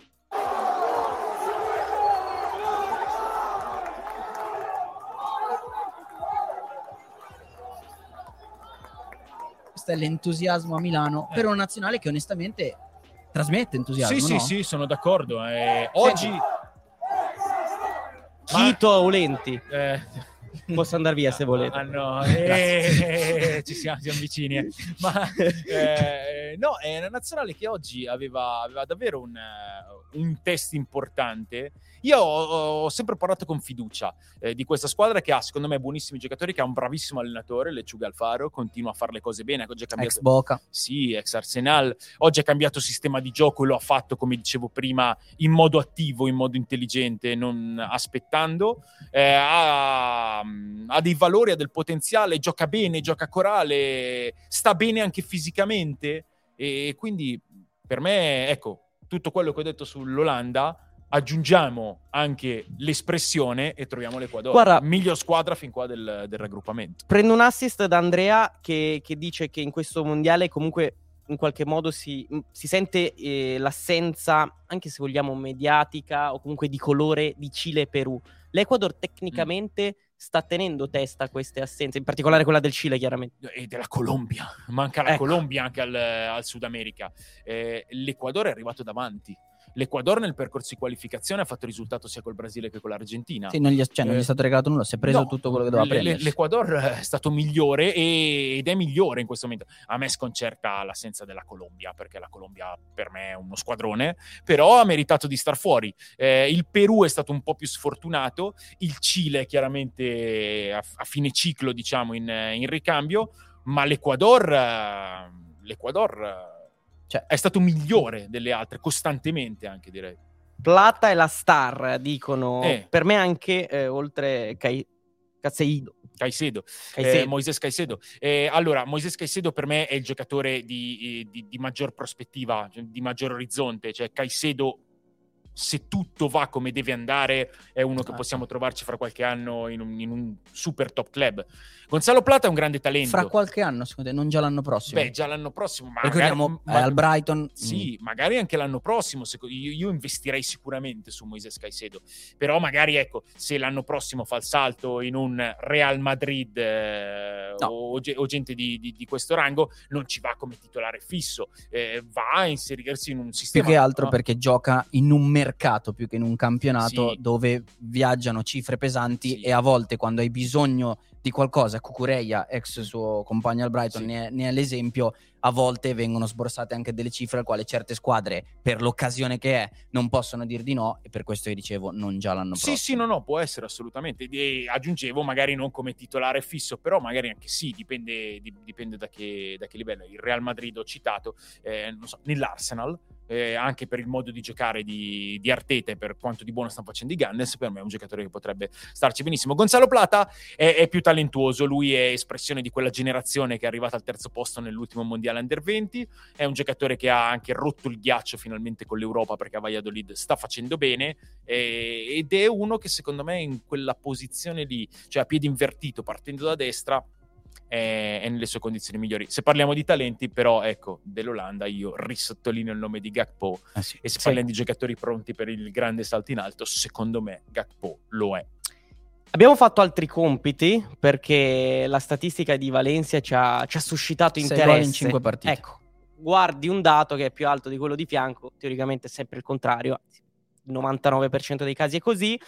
Questo è l'entusiasmo a Milano eh. per una nazionale che onestamente trasmette entusiasmo. Sì, no? sì, sì, sono d'accordo. Eh, oggi... Chito Aulenti. Eh, Posso andare via se volete. Ah, no, eh, ci siamo, siamo vicini. Eh. Ma eh, no, è una nazionale che oggi aveva, aveva davvero un, un, test importante. Io ho, ho sempre parlato con fiducia eh, di questa squadra che ha, secondo me, buonissimi giocatori, che ha un bravissimo allenatore, Lecciuga Alfaro, continua a fare le cose bene. Oggi ha cambiato... Ex Boca. Sì, ex Arsenal. Oggi ha cambiato sistema di gioco e lo ha fatto, come dicevo prima, in modo attivo, in modo intelligente, non aspettando. Eh, ha ha dei valori, ha del potenziale, gioca bene, gioca corale, sta bene anche fisicamente e quindi per me, ecco, tutto quello che ho detto sull'Olanda aggiungiamo anche l'espressione e troviamo l'Equador. Guarda, miglior squadra fin qua del, del raggruppamento. Prendo un assist da Andrea che, che, dice che in questo mondiale comunque in qualche modo si, si sente eh, l'assenza, anche se vogliamo mediatica o comunque di colore di Cile e Perù. L'Equador tecnicamente... Mm sta tenendo testa a queste assenze, in particolare quella del Cile, chiaramente. E della Colombia, manca la ecco. Colombia anche al, al Sud America. Eh, L'Equador è arrivato davanti L'Equador nel percorso di qualificazione ha fatto risultato sia col Brasile che con l'Argentina. Sì, non gli, cioè, non gli è eh, stato regalato nulla, si è preso no, tutto quello che doveva prendere. L'Equador è stato migliore e, ed è migliore in questo momento. A me sconcerta l'assenza della Colombia, perché la Colombia per me è uno squadrone, però ha meritato di star fuori. Eh, il Perù è stato un po' più sfortunato, il Cile chiaramente a, a fine ciclo, diciamo, in, in ricambio, ma l'Equador... Eh, L'Equador cioè, è stato migliore delle altre, costantemente anche direi. Plata è la star, dicono. Eh. Per me anche, eh, oltre Cai... Caicedo. Caicedo, Caicedo. Eh, Moises Caicedo. Eh, allora, Moises Caicedo per me è il giocatore di, di, di maggior prospettiva, cioè di maggior orizzonte. Cioè, Caicedo se tutto va come deve andare, è uno che esatto. possiamo trovarci fra qualche anno in un, in un, super top club. Gonzalo Plata è un grande talento. Fra qualche anno, secondo te, non già l'anno prossimo? Beh, già l'anno prossimo. Ma Ricordiamo magari, al Brighton. Sì, mm. magari anche l'anno prossimo. Io, io, investirei sicuramente su Moises Caicedo. Però magari, ecco, se l'anno prossimo fa il salto in un Real Madrid eh, no. o, o, gente di, di, di, questo rango, non ci va come titolare fisso. Eh, va a inserirsi in un sistema... Più che altro no? perché gioca in un mercato più che in un campionato sì. dove viaggiano cifre pesanti sì. e a volte quando hai bisogno di qualcosa, Cucureia, ex suo compagno al Brighton, sì. ne, è, ne, è, l'esempio, a volte vengono sborsate anche delle cifre al quale certe squadre, per l'occasione che è, non possono dir di no e per questo io dicevo non già l'anno prossimo. Sì, sì, no, no, può essere assolutamente. E aggiungevo magari non come titolare fisso, però magari anche sì, dipende, dipende da, che, da, che, livello. Il Real Madrid ho citato, eh, non so, nell'Arsenal eh, anche per il modo di giocare di, di Arteta e per quanto di buono stanno facendo i Gunners, per me è un giocatore che potrebbe starci benissimo. Gonzalo Plata è, è, più talentuoso, lui è espressione di quella generazione che è arrivata al terzo posto nell'ultimo mondiale under 20, è un giocatore che ha anche rotto il ghiaccio finalmente con l'Europa perché a Valladolid sta facendo bene eh, ed è uno che secondo me in quella posizione lì, cioè a piedi invertito partendo da destra, è, è, nelle sue condizioni migliori. Se parliamo di talenti, però, ecco, dell'Olanda io risottolineo il nome di Gakpo. Ah, sì. E se sì. parliamo di giocatori pronti per il grande salto in alto, secondo me Gakpo lo è. Abbiamo fatto altri compiti perché la statistica di Valencia ci ha, ci ha suscitato interesse. in 5 partite. Ecco, guardi un dato che è più alto di quello di fianco, teoricamente è sempre il contrario, il 99% dei casi è così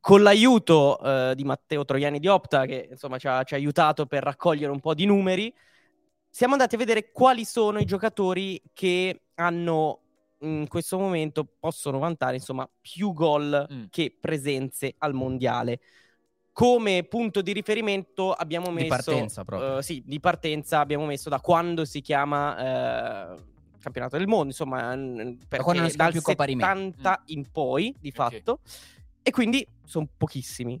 con l'aiuto eh, di Matteo Troiani di Opta, che insomma ci ha, ci ha, aiutato per raccogliere un po' di numeri, siamo andati a vedere quali sono i giocatori che hanno in questo momento possono vantare insomma più gol mm. che presenze al mondiale. Come punto di riferimento abbiamo messo di partenza proprio. Uh, sì, di partenza abbiamo messo da quando si chiama uh, campionato del mondo, insomma, perché dal più 70 mm. in poi, di okay. fatto. E quindi sono pochissimi.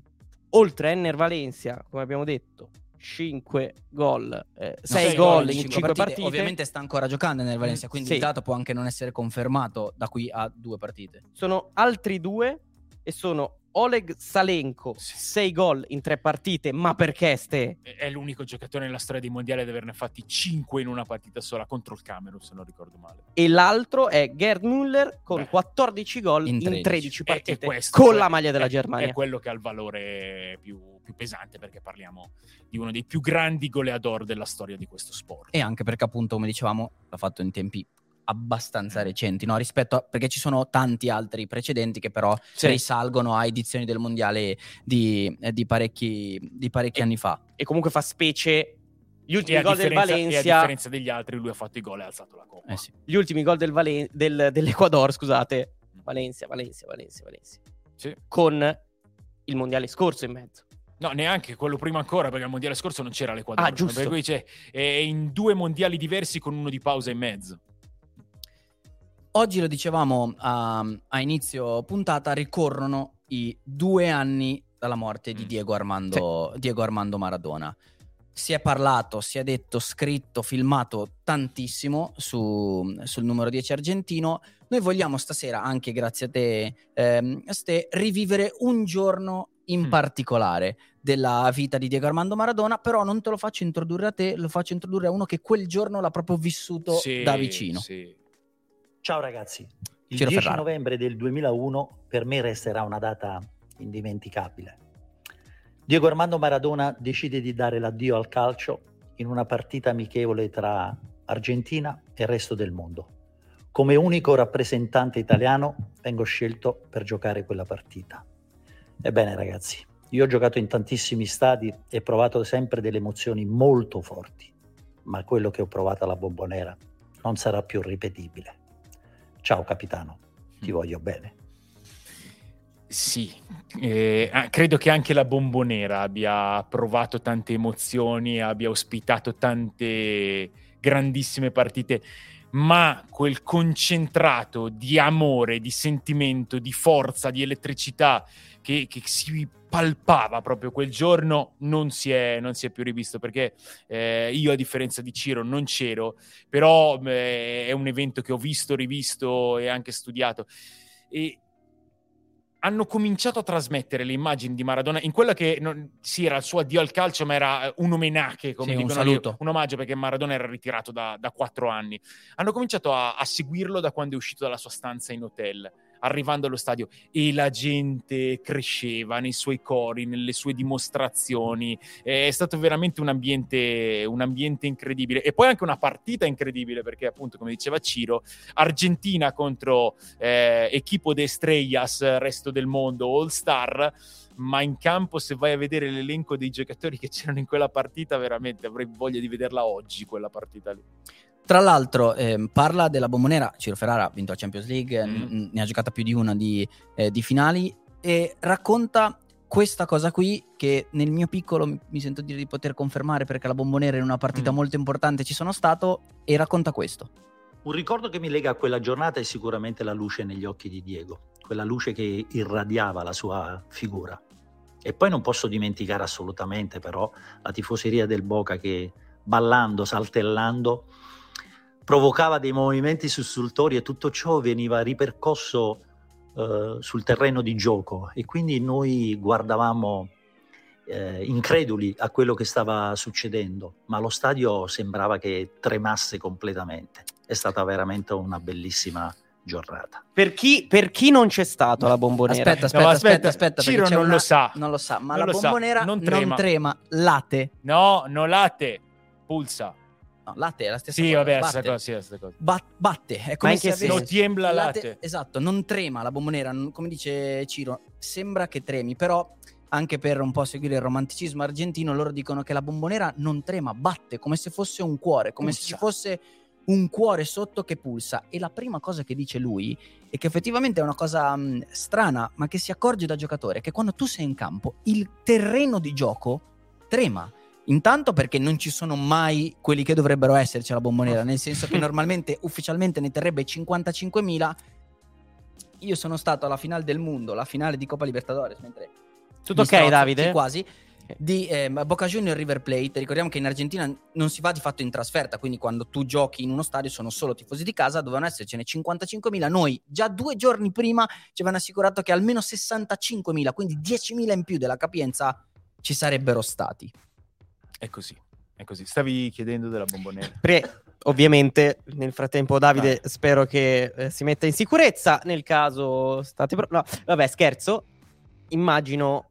Oltre a Enner Valencia, come abbiamo detto, 5 gol, 6 gol in 5 partite. partite. Ovviamente sta ancora giocando nel Valencia, mm, quindi sì. il dato può anche non essere confermato da qui a due partite. Sono altri due e sono Oleg Salenko, 6 gol in 3 partite, ma perché ste? È l'unico giocatore nella storia dei mondiali ad averne fatti 5 in una partita sola contro il Camerun, se non ricordo male. E l'altro è Gerd Müller con Beh, 14 gol in 13, in 13 partite e, e questo, con la maglia della è, Germania. È quello che ha il valore più, più pesante perché parliamo di uno dei più grandi goleador della storia di questo sport. E anche perché appunto, come dicevamo, l'ha fatto in tempi abbastanza recenti, no? rispetto a, perché ci sono tanti altri precedenti che però sì. risalgono a edizioni del mondiale di, eh, di parecchi, di parecchi e, anni fa. E comunque fa specie gli ultimi gol del Valencia. E a differenza degli altri, lui ha fatto i gol e ha alzato la coppa. Eh sì. Gli ultimi gol del Valen- del, dell'Ecuador, scusate. Valencia, Valencia, Valencia, Valencia. Sì. Con il mondiale scorso in mezzo. No, neanche quello prima ancora, perché al mondiale scorso non c'era l'Ecuador. Ah, giusto. Per cui c'è, è in due mondiali diversi con uno di pausa in mezzo. Oggi lo dicevamo a, a, inizio puntata, ricorrono i due anni dalla morte di mm. Diego Armando, sì. Diego Armando Maradona. Si è parlato, si è detto, scritto, filmato tantissimo su, sul numero 10 argentino. Noi vogliamo stasera, anche grazie a te, ehm, Ste, rivivere un giorno in mm. particolare della vita di Diego Armando Maradona, però non te lo faccio introdurre a te, lo faccio introdurre a uno che quel giorno l'ha proprio vissuto sì, da vicino. Sì. Ciao ragazzi, il Ciro 10 Ferrara. novembre del 2001 per me resterà una data indimenticabile. Diego Armando Maradona decide di dare l'addio al calcio in una partita amichevole tra Argentina e il resto del mondo. Come unico rappresentante italiano vengo scelto per giocare quella partita. Ebbene ragazzi, io ho giocato in tantissimi stadi e provato sempre delle emozioni molto forti, ma quello che ho provato alla Bombonera non sarà più ripetibile. Ciao capitano, ti mm. voglio bene. Sì, eh, credo che anche la Bombonera abbia provato tante emozioni, abbia ospitato tante grandissime partite, ma quel concentrato di amore, di sentimento, di forza, di elettricità che, che si palpava proprio quel giorno non si è, non si è più rivisto perché eh, io a differenza di Ciro non c'ero però eh, è un evento che ho visto, rivisto e anche studiato. E hanno cominciato a trasmettere le immagini di Maradona in quella che non, sì era il suo addio al calcio ma era un omenache come sì, dicono un, io, un omaggio perché Maradona era ritirato da, quattro anni. Hanno cominciato a, a seguirlo da quando è uscito dalla sua stanza in hotel arrivando allo stadio e la gente cresceva nei suoi cori, nelle sue dimostrazioni. È stato veramente un ambiente, un ambiente incredibile. E poi anche una partita incredibile perché, appunto, come diceva Ciro, Argentina contro eh, Equipo de Estrellas, resto del mondo, All Star ma in campo se vai a vedere l'elenco dei giocatori che c'erano in quella partita veramente avrei voglia di vederla oggi quella partita lì tra l'altro, eh, parla della bombonera. Ciro Ferrara ha vinto la Champions League, mm. n- ne ha giocata più di una di, eh, di, finali e racconta questa cosa qui che nel mio piccolo mi sento dire di poter confermare perché la bombonera in una partita mm. molto importante ci sono stato e racconta questo. Un ricordo che mi lega a quella giornata è sicuramente la luce negli occhi di Diego, quella luce che irradiava la sua figura. E poi non posso dimenticare assolutamente però la tifoseria del Boca che ballando, saltellando, provocava dei movimenti sussultori e tutto ciò veniva ripercosso eh, sul terreno di gioco e quindi noi guardavamo eh, increduli a quello che stava succedendo, ma lo stadio sembrava che tremasse completamente. È stata veramente una bellissima giornata. Per chi, per chi non c'è stato alla bombonera? Aspetta, aspetta, no, aspetta, aspetta, Ciro non una... lo sa. Non lo sa, ma non la bombonera non trema. non trema. Late. No, non late. Pulsa. No, latte è la stessa sì, cosa. Vabbè, batte. Cosa, sì, stessa cosa. Ba- batte, è come Ma se avessi... non tiembla latte. latte. Esatto, non trema la bombonera, come dice Ciro, sembra che tremi, però anche per un po' seguire il romanticismo argentino, loro dicono che la bombonera non trema, batte come se fosse un cuore, come pulsa. se ci fosse un cuore sotto che pulsa. E la prima cosa che dice lui è che effettivamente è una cosa mh, strana, ma che si accorge da giocatore, che quando tu sei in campo, il terreno di gioco trema. Intanto perché non ci sono mai quelli che dovrebbero esserci alla bombonera, nel senso che normalmente ufficialmente ne terrebbe 55.000. Io sono stato alla finale del mondo, la finale di Coppa Libertadores, mentre tutto ok Davide? Quasi. di eh, Boca Junior River Plate. Ricordiamo che in Argentina non si va di fatto in trasferta, quindi quando tu giochi in uno stadio sono solo tifosi di casa, dovevano essercene 55.000. Noi già due giorni prima ci avevano assicurato che almeno 65.000, quindi 10.000 in più della capienza ci sarebbero stati. È così, è così. Stavi chiedendo della bombonera. Pre- ovviamente, nel frattempo, Davide, Vai. spero che eh, si metta in sicurezza. Nel caso state. Pro- no, vabbè, scherzo. Immagino,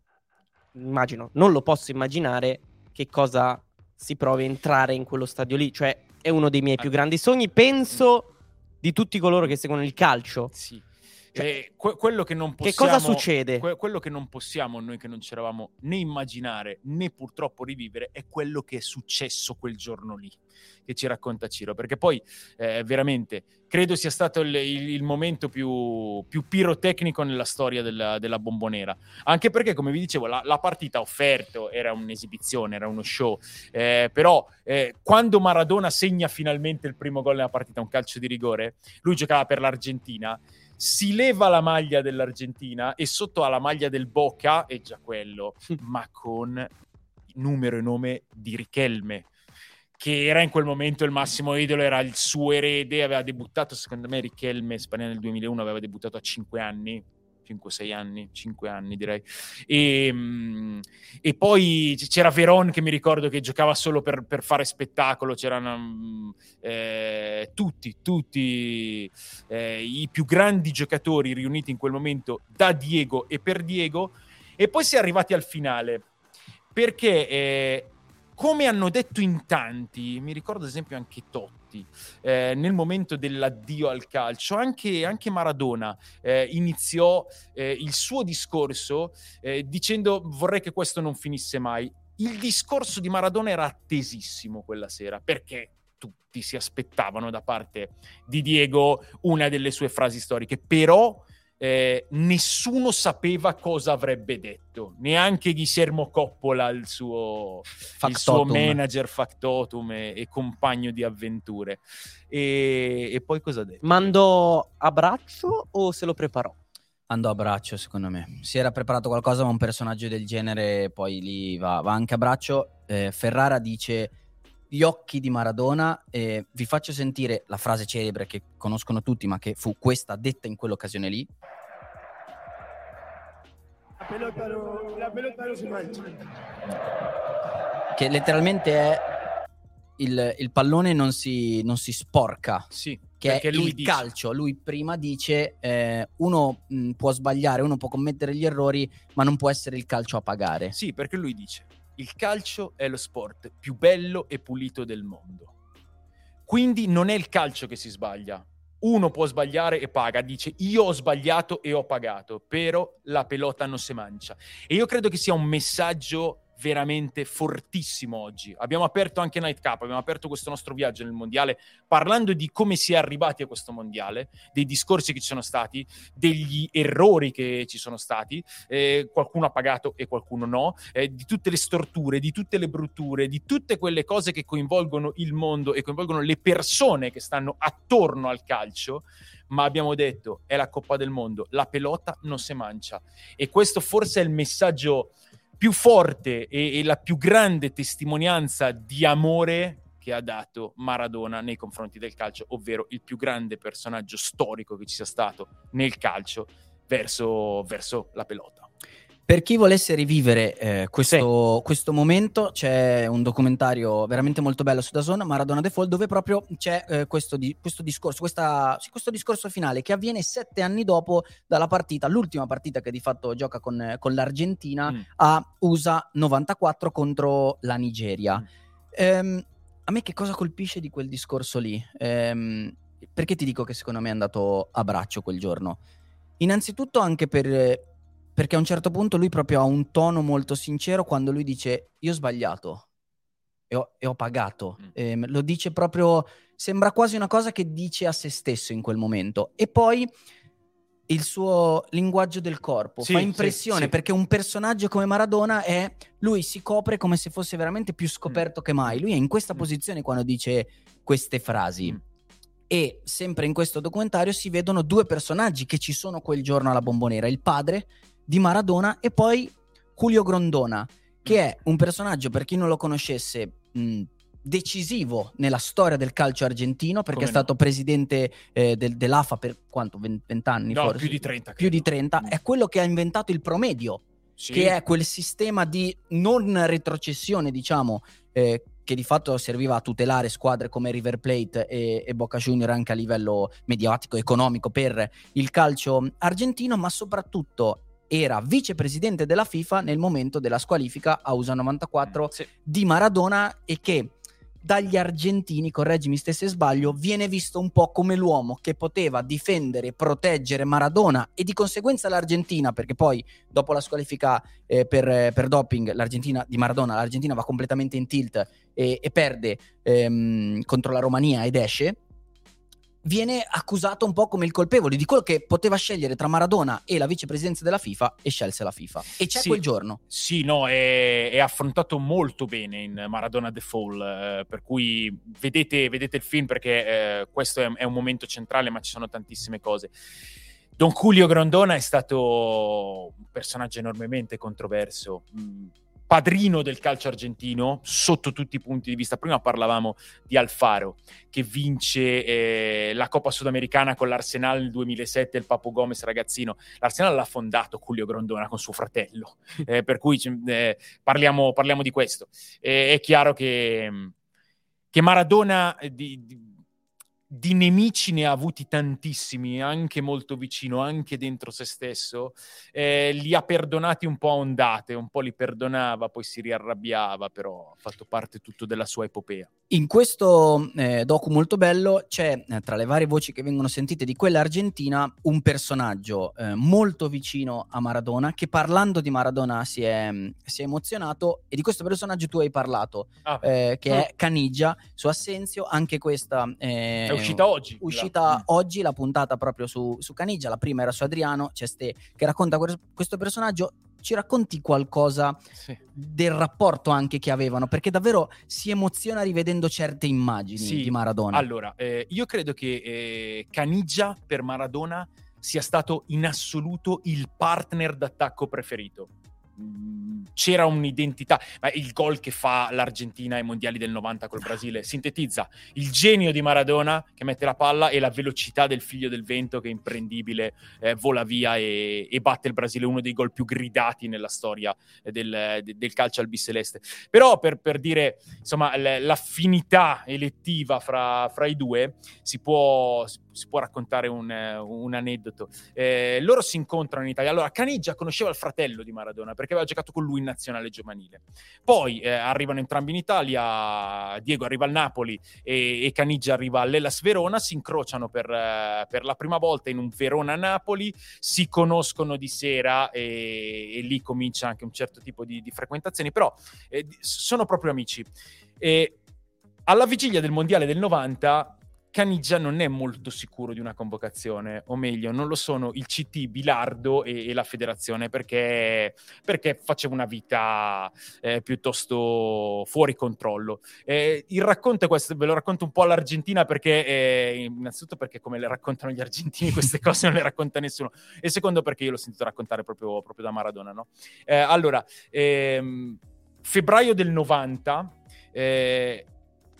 immagino, non lo posso immaginare che cosa si provi a entrare in quello stadio lì. Cioè, è uno dei miei più grandi sogni. Penso di tutti coloro che seguono il calcio. Sì. Cioè, eh, que- quello che non possiamo, che cosa succede? Que- quello che non possiamo noi che non ci eravamo né immaginare né purtroppo rivivere è quello che è successo quel giorno lì che ci racconta Ciro. Perché poi eh, veramente credo sia stato il, il, il momento più, più, pirotecnico nella storia della, della, bombonera. Anche perché come vi dicevo la, la partita offerto era un'esibizione era uno show. Eh, però eh, quando Maradona segna finalmente il primo gol nella partita un calcio di rigore lui giocava per l'Argentina si leva la maglia dell'Argentina e sotto ha la maglia del Boca, è già quello, ma con numero e nome di Richelme che era in quel momento il massimo idolo, era il suo erede, aveva debuttato, secondo me Richelme, Spagna nel 2001, aveva debuttato a 5 anni, 5-6 anni, 5 anni direi. E, ehm, e, poi c'era Veron che mi ricordo che giocava solo per, per fare spettacolo, c'erano eh, tutti, tutti eh, i più grandi giocatori riuniti in quel momento da Diego e per Diego. E poi si è arrivati al finale perché eh, come hanno detto in tanti, mi ricordo ad esempio anche Totti, eh, nel momento dell'addio al calcio, anche, anche Maradona eh, iniziò eh, il suo discorso eh, dicendo vorrei che questo non finisse mai. Il discorso di Maradona era attesissimo quella sera, perché tutti si aspettavano da parte di Diego una delle sue frasi storiche, però eh, nessuno sapeva cosa avrebbe detto, neanche Guillermo Coppola, il suo, il suo manager factotum e, e, compagno di avventure. E, e poi cosa ha detto? Mandò a braccio o se lo preparò? Andò a braccio, secondo me. Si era preparato qualcosa, ma un personaggio del genere poi lì va, va anche a braccio. Eh, Ferrara dice gli occhi di Maradona e vi faccio sentire la frase celebre che conoscono tutti ma che fu questa detta in quell'occasione lì. La pelota, no, la pelota no si mangia. Che letteralmente è il, il pallone non si, non si sporca. Sì, che è il dice. calcio. Lui prima dice eh, uno mh, può sbagliare, uno può commettere gli errori, ma non può essere il calcio a pagare. Sì, perché lui dice il calcio è lo sport più bello e pulito del mondo. Quindi non è il calcio che si sbaglia. Uno può sbagliare e paga, dice io ho sbagliato e ho pagato, però la pelota non si mangia. E io credo che sia un messaggio veramente fortissimo oggi. Abbiamo aperto anche Night Cup, abbiamo aperto questo nostro viaggio nel mondiale parlando di come si è arrivati a questo mondiale, dei discorsi che ci sono stati, degli errori che ci sono stati, eh, qualcuno ha pagato e qualcuno no, eh, di tutte le storture, di tutte le brutture, di tutte quelle cose che coinvolgono il mondo e coinvolgono le persone che stanno attorno al calcio ma abbiamo detto è la Coppa del Mondo, la pelota non si mancia e questo forse è il messaggio più forte e, e la più grande testimonianza di amore che ha dato Maradona nei confronti del calcio, ovvero il più grande personaggio storico che ci sia stato nel calcio verso, verso la pelota. Per chi volesse rivivere eh, questo, sì. questo, momento, c'è un documentario veramente molto bello su Dazon, Maradona Fall, dove proprio c'è eh, questo, di, questo, discorso, questa, sì, questo discorso finale che avviene sette anni dopo dalla partita, l'ultima partita che di fatto gioca con, con l'Argentina mm. a USA 94 contro la Nigeria. Mm. Ehm, a me che cosa colpisce di quel discorso lì? Ehm, perché ti dico che secondo me è andato a braccio quel giorno? Innanzitutto anche per perché a un certo punto lui proprio ha un tono molto sincero quando lui dice io ho sbagliato e ho, e ho pagato. Mm. Eh, lo dice proprio, sembra quasi una cosa che dice a se stesso in quel momento. E poi il suo linguaggio del corpo sì, fa impressione sì, sì. perché un personaggio come Maradona è lui si copre come se fosse veramente più scoperto mm. che mai. Lui è in questa mm. posizione quando dice queste frasi. Mm. E sempre in questo documentario si vedono due personaggi che ci sono quel giorno alla bombonera, il padre di Maradona e poi Julio Grondona, che è un personaggio, per chi non lo conoscesse, mh, decisivo nella storia del calcio argentino perché Come è stato no? presidente eh, del, dell'AFA per quanto? 20 anni no, forse? più di 30. Più di 30. Mm. È quello che ha inventato il promedio, sì. che è quel sistema di non retrocessione, diciamo, eh, che di fatto serviva a tutelare squadre come River Plate e, e Boca Junior anche a livello mediatico, economico per il calcio argentino, ma soprattutto era vicepresidente della FIFA nel momento della squalifica a USA 94 mm, sì. di Maradona e che dagli argentini, correggimi se sbaglio, viene visto un po' come l'uomo che poteva difendere e proteggere Maradona e di conseguenza l'Argentina, perché poi dopo la squalifica eh, per, per, doping l'Argentina, di Maradona, l'Argentina va completamente in tilt e, e perde ehm, contro la Romania ed esce viene accusato un po' come il colpevole di quello che poteva scegliere tra Maradona e la vicepresidenza della FIFA e scelse la FIFA. E c'è sì, quel giorno. Sì, no, è, è, affrontato molto bene in Maradona The Fall, eh, per cui vedete, vedete, il film perché eh, questo è, è, un momento centrale, ma ci sono tantissime cose. Don Julio Grondona è stato un personaggio enormemente controverso. Padrino del calcio argentino sotto tutti i punti di vista. Prima parlavamo di Alfaro che vince eh, la Coppa Sudamericana con l'Arsenal nel 2007, il Papo Gomez ragazzino. L'Arsenal l'ha fondato Julio Grondona con suo fratello, eh, per cui eh, parliamo, parliamo, di questo. è chiaro che, che Maradona eh, di, di di nemici ne ha avuti tantissimi, anche molto vicino, anche dentro se stesso, eh, li ha perdonati un po' a ondate, un po' li perdonava, poi si riarrabbiava, però ha fatto parte tutto della sua epopea. In questo eh, docu molto bello c'è, eh, tra le varie voci che vengono sentite di quella argentina, un personaggio eh, molto vicino a Maradona, che parlando di Maradona si è, si è emozionato e di questo personaggio tu hai parlato, ah. Eh, che ah. è Canigia, su Assenzio, anche questa... Eh, uscita oggi. Uscita la... oggi la puntata proprio su, su Canigia, la prima era su Adriano, c'è Ste che racconta questo personaggio ci racconti qualcosa sì. del rapporto anche che avevano? Perché davvero si emoziona rivedendo certe immagini sì. di Maradona. Allora, eh, io credo che eh, Canigia per Maradona sia stato in assoluto il partner d'attacco preferito c'era un'identità, ma il gol che fa l'Argentina ai mondiali del 90 col Brasile sintetizza il genio di Maradona che mette la palla e la velocità del figlio del vento che è imprendibile, eh, vola via e, e, batte il Brasile, uno dei gol più gridati nella storia del, del calcio albiceleste. Però per, per dire, insomma, l'affinità elettiva fra, fra i due si può, si può raccontare un, un aneddoto. Eh, loro si incontrano in Italia. Allora, Caniggia conosceva il fratello di Maradona perché aveva giocato con lui in nazionale giovanile. Poi eh, arrivano entrambi in Italia, Diego arriva al Napoli e, e Caniggia arriva all'Elas Verona, si incrociano per, eh, per la prima volta in un Verona-Napoli, si conoscono di sera e, e, lì comincia anche un certo tipo di, di frequentazioni, però eh, sono proprio amici. E alla vigilia del Mondiale del 90 Caniggia non è molto sicuro di una convocazione, o meglio, non lo sono il CT, Bilardo e, e la federazione, perché, perché faceva una vita eh, piuttosto fuori controllo. Eh, il racconto è questo, ve lo racconto un po' all'Argentina, perché eh, innanzitutto perché come le raccontano gli argentini queste cose non le racconta nessuno, e secondo perché io l'ho sentito raccontare proprio, proprio da Maradona. No? Eh, allora, ehm, febbraio del 90... Eh,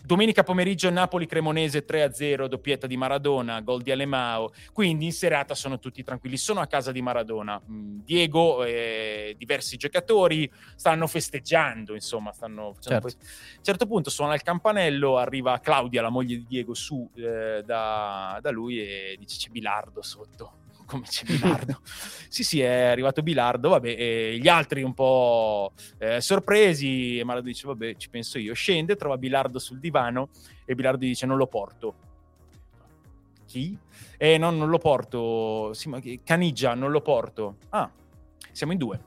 Domenica pomeriggio Napoli-Cremonese 3-0, doppietta di Maradona, gol di Alemao. Quindi in serata sono tutti tranquilli. Sono a casa di Maradona. Mm, Diego e diversi giocatori stanno festeggiando, insomma, stanno facendo certo. A un certo punto suona il campanello, arriva Claudia, la moglie di Diego, su eh, da, da lui e dice c'è Bilardo sotto come c'è Bilardo. sì, sì, è arrivato Bilardo, vabbè, e gli altri un po' eh, sorpresi, e Maradona dice, vabbè, ci penso io. Scende, trova Bilardo sul divano e Bilardo dice, non lo porto. Chi? Eh, no, non lo porto. Sì, ma Caniggia, non lo porto. Ah, siamo in due.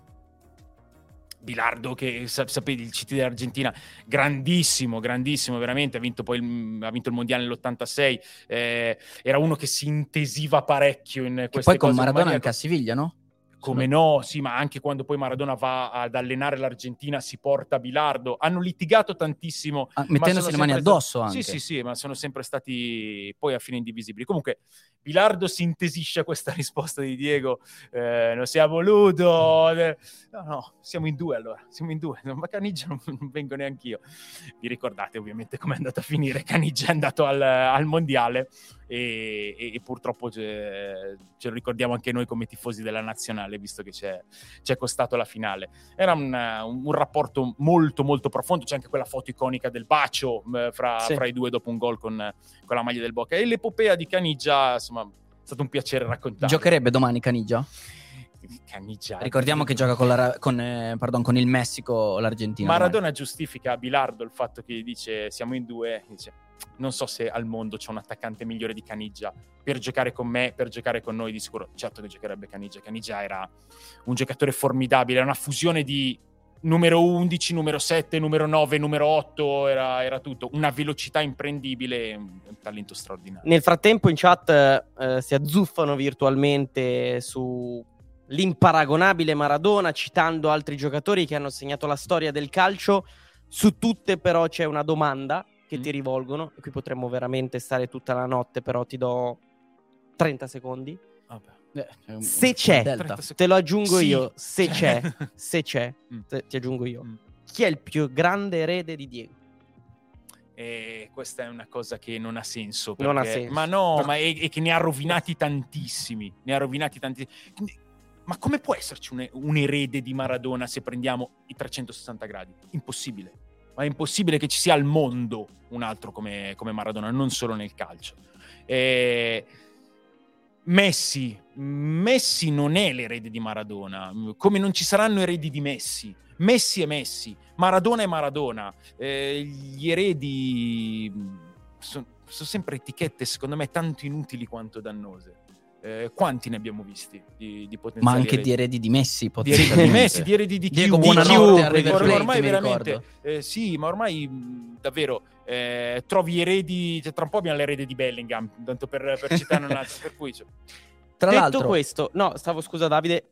Bilardo che sapete il CT dell'Argentina grandissimo grandissimo veramente ha vinto poi il, ha vinto il mondiale nell'86 eh, era uno che si intesiva parecchio in queste poi con Maradona anche a Siviglia no? come no, sì, ma anche quando poi Maradona va ad allenare l'Argentina si porta Bilardo. Hanno litigato tantissimo. Ah, mettendosi le mani addosso stati... Sì, sì, sì, ma sono sempre stati poi a fine indivisibili. Comunque, Bilardo sintesisce questa risposta di Diego, eh, non si è voluto, no no, siamo in due allora, siamo in due, ma Caniggia non, non vengo neanche io. Vi ricordate ovviamente com'è andato a finire, Caniggia è andato al, al mondiale e, e, e purtroppo ce, ce, lo ricordiamo anche noi come tifosi della nazionale, visto che ci è costato la finale. Era un, un, un, rapporto molto molto profondo, c'è anche quella foto iconica del bacio eh, fra, sì. fra, i due dopo un gol con, con la maglia del Boca e l'epopea di Caniggia, insomma, è stato un piacere raccontare. Giocherebbe domani Caniggia? Caniggia. Ricordiamo che gioca con, la, con, eh, pardon, con il Messico l'Argentina. Maradona domani. giustifica a Bilardo il fatto che dice siamo in due, dice non so se al mondo c'è un attaccante migliore di Caniggia per giocare con me, per giocare con noi di sicuro. Certo che giocherebbe Caniggia. Caniggia era un giocatore formidabile, era una fusione di numero 11, numero 7, numero 9, numero 8, era, era tutto. Una velocità imprendibile, un, talento straordinario. Nel frattempo in chat eh, si azzuffano virtualmente su l'imparagonabile Maradona, citando altri giocatori che hanno segnato la storia del calcio. Su tutte però c'è una domanda che mm. ti rivolgono. E qui potremmo veramente stare tutta la notte, però ti do 30 secondi. Eh, un, se c'è, te lo aggiungo sì. io. Se c'è, se c'è, mm. te, ti aggiungo io. Mm. Chi è il più grande erede di Diego? E questa è una cosa che non ha senso. Perché... Non ha senso. Ma no, ma è, è, che ne ha rovinati tantissimi. Ne ha rovinati tantissimi. Ma come può esserci un, un erede di Maradona se prendiamo i 360 gradi? Impossibile ma è impossibile che ci sia al mondo un altro come, come Maradona, non solo nel calcio. E... Messi, Messi non è l'erede di Maradona, come non ci saranno eredi di Messi. Messi è Messi, Maradona è Maradona. Eh, gli eredi sono, sono sempre etichette, secondo me, tanto inutili quanto dannose. Eh, quanti ne abbiamo visti di, di potenziali Ma anche eredi? di eredi di Messi, di eredi di Messi, di eredi di Diego, Q, buonanotte, di Q, ormai, ormai veramente eh, sì, ma ormai davvero eh, trovi eredi, cioè, tra un po' abbiamo l'erede di Bellingham, tanto per, per citare un altro, per cui cioè. Tra Detto l'altro... questo, no, stavo scusa Davide,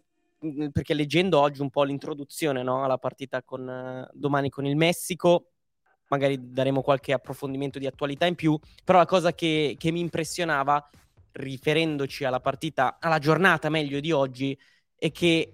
perché leggendo oggi un po' l'introduzione no, alla partita con, uh, domani con il Messico, magari daremo qualche approfondimento di attualità in più, però la cosa che, che mi impressionava riferendoci alla partita, alla giornata meglio di oggi, è che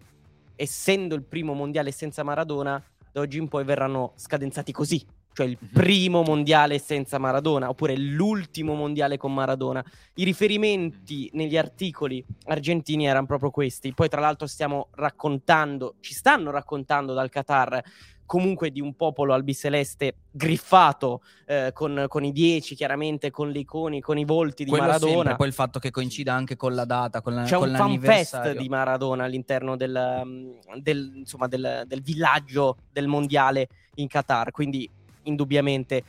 essendo il primo mondiale senza Maradona, da oggi in poi verranno scadenzati così. Cioè il mhm. primo mondiale senza Maradona, oppure l'ultimo mondiale con Maradona. I riferimenti negli articoli argentini erano proprio questi. Poi, tra l'altro, stiamo raccontando, ci stanno raccontando dal Qatar comunque di un popolo albiceleste griffato eh, con, con, i dieci, chiaramente con le icone, con i volti di Quello Maradona. Sempre, poi il fatto che coincida anche con la data, con la, C'è con un fanfest di Maradona all'interno del, mm, del, insomma, del, del villaggio del mondiale in Qatar, quindi indubbiamente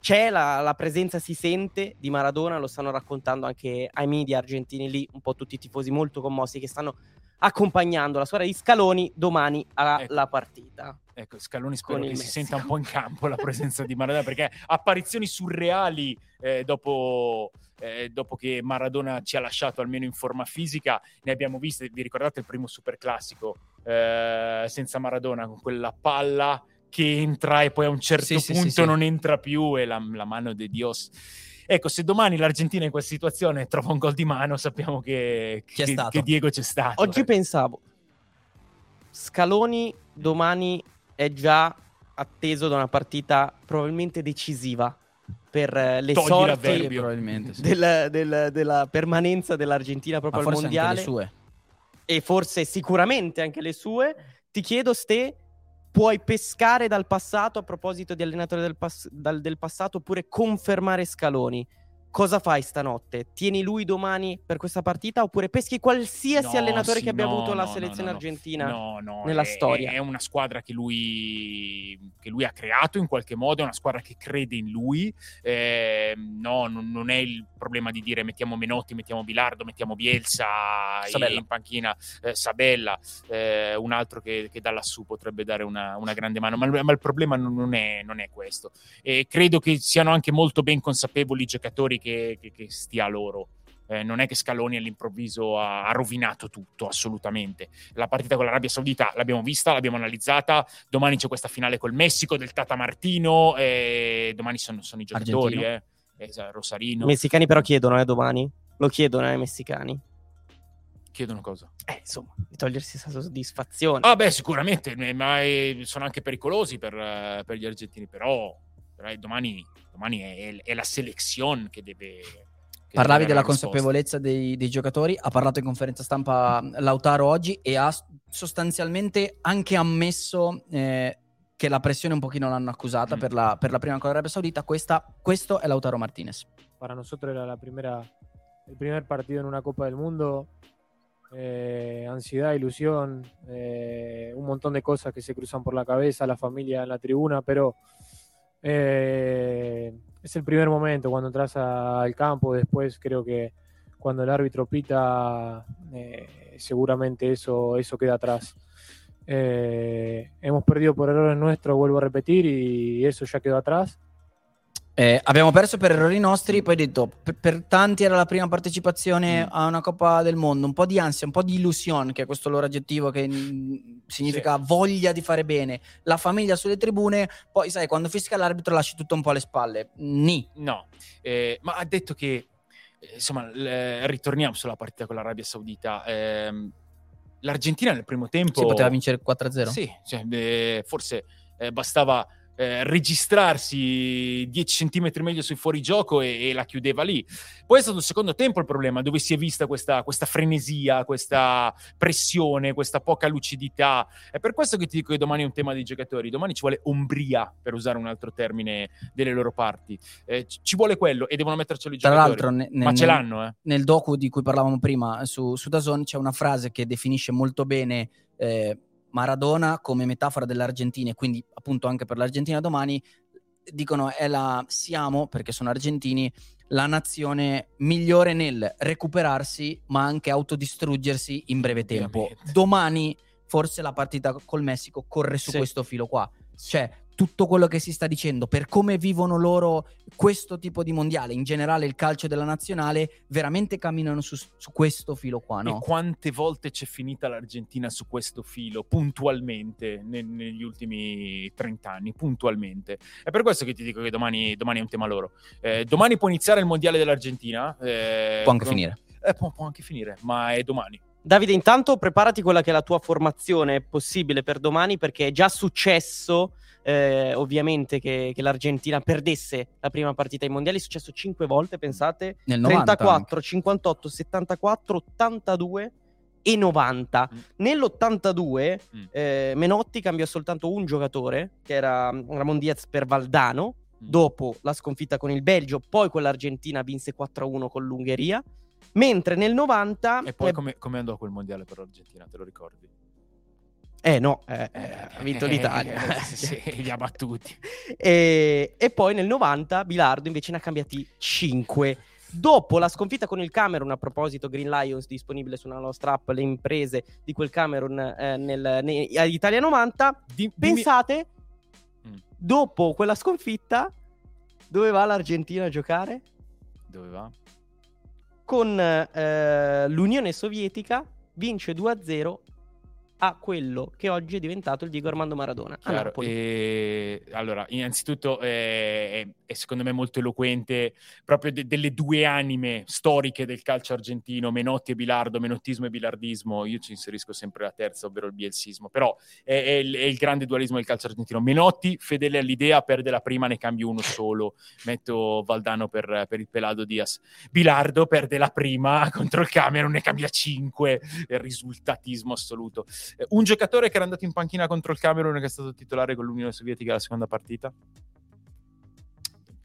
c'è la, la, presenza, si sente di Maradona, lo stanno raccontando anche ai media argentini lì, un po' tutti i tifosi molto commossi che stanno accompagnando la squadra di Scaloni domani alla ecco. partita. Ecco, Scaloni spero che si senta un po' in campo la presenza di Maradona perché apparizioni surreali eh, dopo, eh, dopo, che Maradona ci ha lasciato almeno in forma fisica ne abbiamo viste, vi ricordate il primo super classico eh, senza Maradona con quella palla che entra e poi a un certo sì, punto sì, sì, non entra più e la, la mano di Dios Ecco, se domani l'Argentina in questa situazione trova un gol di mano, sappiamo che, che, che Diego c'è stato. Oggi eh. pensavo, Scaloni domani è già atteso da una partita probabilmente decisiva per eh, le Togli sorti probabilmente, sì. del, del, della permanenza dell'Argentina proprio Ma al mondiale. E forse sicuramente anche le sue. Ti chiedo, Ste, puoi pescare dal passato a proposito di allenatori del, pass- dal, del passato oppure confermare Scaloni cosa fai stanotte? Tieni lui domani per questa partita oppure peschi qualsiasi no, allenatore sì, che abbia no, avuto no, la selezione argentina nella è, storia? È una squadra che lui, che lui, ha creato in qualche modo, è una squadra che crede in lui. Eh, no, non, non, è il problema di dire mettiamo Menotti, mettiamo Bilardo, mettiamo Bielsa Sabella. in panchina, eh, Sabella, eh, un altro che, che, da lassù potrebbe dare una, una grande mano. Ma, ma, il problema non è, non è questo. Credo che siano anche molto ben consapevoli i giocatori che, che, che stia loro. Eh, non è che Scaloni all'improvviso ha, ha, rovinato tutto, assolutamente. La partita con l'Arabia Saudita l'abbiamo vista, l'abbiamo analizzata. Domani c'è questa finale col Messico del Tata Martino. Eh, domani sono, sono, i giocatori, eh. eh Rosarino. I messicani però chiedono, eh, domani. lo chiedono ai messicani. Chiedono cosa? Eh, insomma, di togliersi questa soddisfazione. Ah, beh, sicuramente, ma è, sono anche pericolosi per, per, gli argentini, però, però domani, domani è, è, la selezione che deve... Che Parlavi deve della consapevolezza dei, dei, giocatori, ha parlato in conferenza stampa Lautaro oggi e ha sostanzialmente anche ammesso eh, che la pressione un pochino l'hanno accusata mm. per, la, per, la, prima con l'Arabia Saudita. Questa, questo è Lautaro Martinez. Para nosotros era la primera, el primer partido en una Copa del Mundo. Eh, ansiedad, ilusión, eh, un montón de cosas que se cruzan por la cabeza, la familia en la tribuna, pero eh, es el primer momento cuando entras al campo. Después creo que cuando el árbitro pita, eh, seguramente eso, eso queda atrás. Eh, hemos perdido por errores nuestros, vuelvo a repetir, y eso ya quedó atrás. Eh, abbiamo perso per errori nostri, poi detto, per, per tanti era la prima partecipazione mm. a una Coppa del Mondo, un po' di ansia, un po' di illusione, che è questo loro aggettivo che n- significa sì. voglia di fare bene, la famiglia sulle tribune, poi sai, quando fischia l'arbitro lasci tutto un po' alle spalle. Ni. No, eh, ma ha detto che, eh, insomma, l- ritorniamo sulla partita con l'Arabia Saudita. Ehm, L'Argentina nel primo tempo... Si poteva vincere 4-0. Sì, cioè, eh, forse eh, bastava eh, registrarsi 10 cm meglio sui fuorigioco e, e la chiudeva lì. Poi è stato il secondo tempo il problema, dove si è vista questa, questa frenesia, questa pressione, questa poca lucidità. È per questo che ti dico che domani è un tema dei giocatori. Domani ci vuole ombria, per usare un altro termine, delle loro parti. Eh, ci vuole quello e devono mettercelo i giocatori. Tra l'altro, ne, ma ce l'hanno. Eh. Nel docu di cui parlavamo prima su, su Dazon c'è una frase che definisce molto bene... Eh, Maradona come metafora dell'Argentina e quindi appunto anche per l'Argentina domani dicono è la siamo perché sono argentini la nazione migliore nel recuperarsi ma anche autodistruggersi in breve tempo. Domani forse la partita col Messico corre su sì. questo filo qua. Cioè, tutto quello che si sta dicendo, per come vivono loro questo tipo di mondiale, in generale il calcio della nazionale, veramente camminano su, su questo filo qua, no? E quante volte c'è finita l'Argentina su questo filo, puntualmente, ne, negli ultimi 30 anni, puntualmente. È per questo che ti dico che domani, domani è un tema loro. Eh, domani può iniziare il mondiale dell'Argentina. Eh, può anche con... finire. Eh, può, può anche finire, ma è domani. Davide, intanto preparati quella che è la tua formazione possibile per domani, perché è già successo eh, ovviamente che, che, l'Argentina perdesse la prima partita ai mondiali, è successo 5 volte, pensate, Nel 34, anche. 58, 74, 82 e 90. Mm. Nell'82 mm. eh, Menotti cambiò soltanto un giocatore, che era Ramon Diaz per Valdano, mm. dopo la sconfitta con il Belgio, poi con l'Argentina vinse 4-1 con l'Ungheria, mentre nel 90... E poi eh, come, come andò quel mondiale per l'Argentina, te lo ricordi? Eh no, eh, eh, ha vinto l'Italia. sì, li ha battuti. E, e, poi nel 90 Bilardo invece ne ha cambiati 5. Dopo la sconfitta con il Camerun, a proposito Green Lions disponibile sulla nostra app, le imprese di quel Camerun eh, nel, nei, Italia 90, di, pensate, dimmi... dopo quella sconfitta, dove va l'Argentina a giocare? Dove va? Con eh, l'Unione Sovietica, vince 2-0 a quello che oggi è diventato il Diego Armando Maradona. Chiaro, e... Allora, innanzitutto eh, è, secondo me molto eloquente proprio de- delle due anime storiche del calcio argentino, Menotti e Bilardo, menottismo e bilardismo. Io ci inserisco sempre la terza, ovvero il bielsismo, però è, è, il, è il, grande dualismo del calcio argentino. Menotti, fedele all'idea, perde la prima, ne cambio uno solo, metto Valdano per, per il Pelado Diaz. Bilardo perde la prima contro il Camerun, ne cambia cinque, risultatismo assoluto. Un giocatore che era andato in panchina contro il Camerun che è stato titolare con l'Unione Sovietica la seconda partita?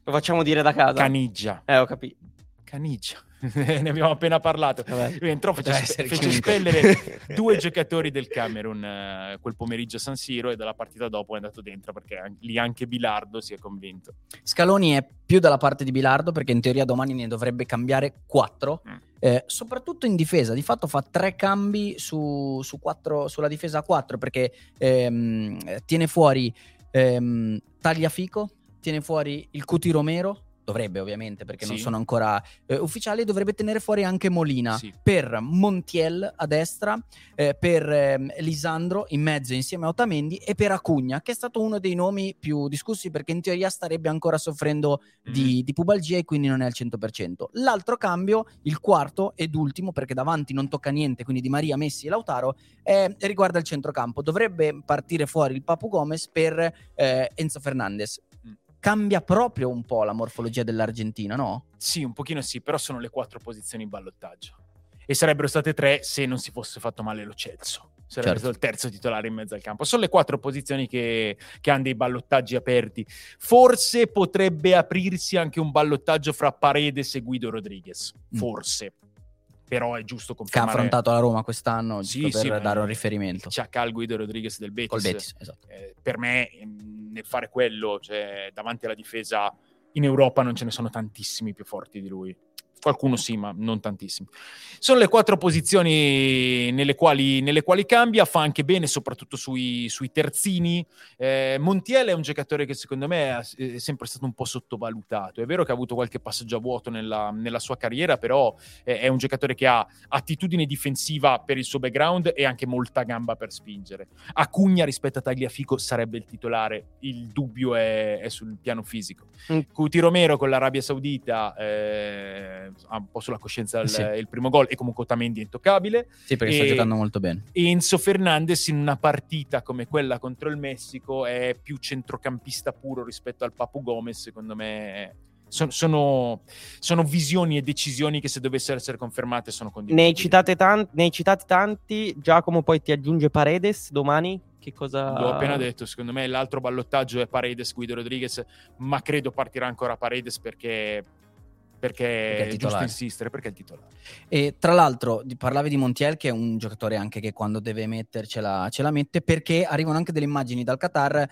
Lo facciamo dire da casa. Caniggia. Eh, ho capito. Caniggia. Ne abbiamo appena parlato. Entrò, fece, fece spellere due giocatori del Camerun eh, quel pomeriggio a San Siro e dalla partita dopo è andato dentro perché lì anche Bilardo si è convinto. Scaloni è più dalla parte di Bilardo perché in teoria domani ne dovrebbe cambiare quattro. Mm. Eh, soprattutto in difesa, di fatto fa tre cambi su, su quattro, sulla difesa a 4 perché ehm, tiene fuori ehm, Tagliafico, tiene fuori il Cuti Romero dovrebbe ovviamente perché sì. non sono ancora eh, ufficiali, dovrebbe tenere fuori anche Molina sì. per Montiel a destra, eh, per eh, Lisandro in mezzo insieme a Otamendi e per Acugna, che è stato uno dei nomi più discussi perché in teoria starebbe ancora soffrendo mm. di, di, pubalgia e quindi non è al 100%. L'altro cambio, il quarto ed ultimo, perché davanti non tocca niente, quindi Di Maria, Messi e Lautaro, riguarda il centrocampo. Dovrebbe partire fuori il Papu Gomez per eh, Enzo Fernandez cambia proprio un po' la morfologia dell'Argentina, no? Sì, un pochino sì, però sono le quattro posizioni in ballottaggio. E sarebbero state tre se non si fosse fatto male lo Celso. Sarebbe certo. stato il terzo titolare in mezzo al campo. Sono le quattro posizioni che, che hanno dei ballottaggi aperti. Forse potrebbe aprirsi anche un ballottaggio fra Paredes e Guido Rodriguez. Mm. Forse. Mm però è giusto confermare... Che ha affrontato la Roma quest'anno, sì, per sì, dare un riferimento. C'ha Cal Guido Rodriguez del Betis. Col Betis, esatto. Eh, per me, nel fare quello, cioè, davanti alla difesa, in Europa non ce ne sono tantissimi più forti di lui qualcuno sì, ma non tantissimi. Sono le quattro posizioni nelle quali, nelle quali cambia, fa anche bene soprattutto sui, sui terzini. Eh, Montiel è un giocatore che secondo me è, sempre stato un po' sottovalutato. È vero che ha avuto qualche passaggio a vuoto nella, nella sua carriera, però è, è, un giocatore che ha attitudine difensiva per il suo background e anche molta gamba per spingere. Acugna rispetto a Tagliafico sarebbe il titolare, il dubbio è, è sul piano fisico. Mm. Cuti Romero con l'Arabia Saudita... Eh, ha un po' sulla coscienza il, sì. il primo gol e comunque Otamendi è intoccabile. Sì, perché e, sta giocando molto bene. Enzo Fernandez in una partita come quella contro il Messico è più centrocampista puro rispetto al Papu Gomez, secondo me sono, sono, sono, visioni e decisioni che se dovessero essere confermate sono condivisibili. Ne hai citati tanti, Giacomo poi ti aggiunge Paredes domani? Che cosa... L'ho appena detto, secondo me l'altro ballottaggio è Paredes, Guido Rodriguez, ma credo partirà ancora Paredes perché perché, perché è, giusto insistere, perché è il titolare. E tra l'altro parlavi di Montiel che è un giocatore anche che quando deve mettercela ce la mette perché arrivano anche delle immagini dal Qatar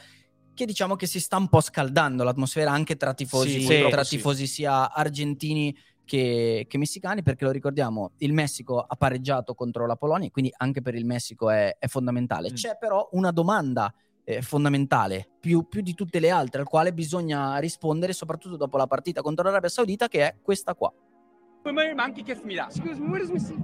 che diciamo che si sta un po' scaldando l'atmosfera anche tra tifosi, sì, tra tifosi sì. sia argentini che, che, messicani, perché lo ricordiamo, il Messico ha pareggiato contro la Polonia, quindi anche per il Messico è, è fondamentale. Mm. C'è però una domanda eh, fondamentale, più, più, di tutte le altre, al quale bisogna rispondere, soprattutto dopo la partita contro l'Arabia Saudita, che è questa qua. Excuse me, where is Messi?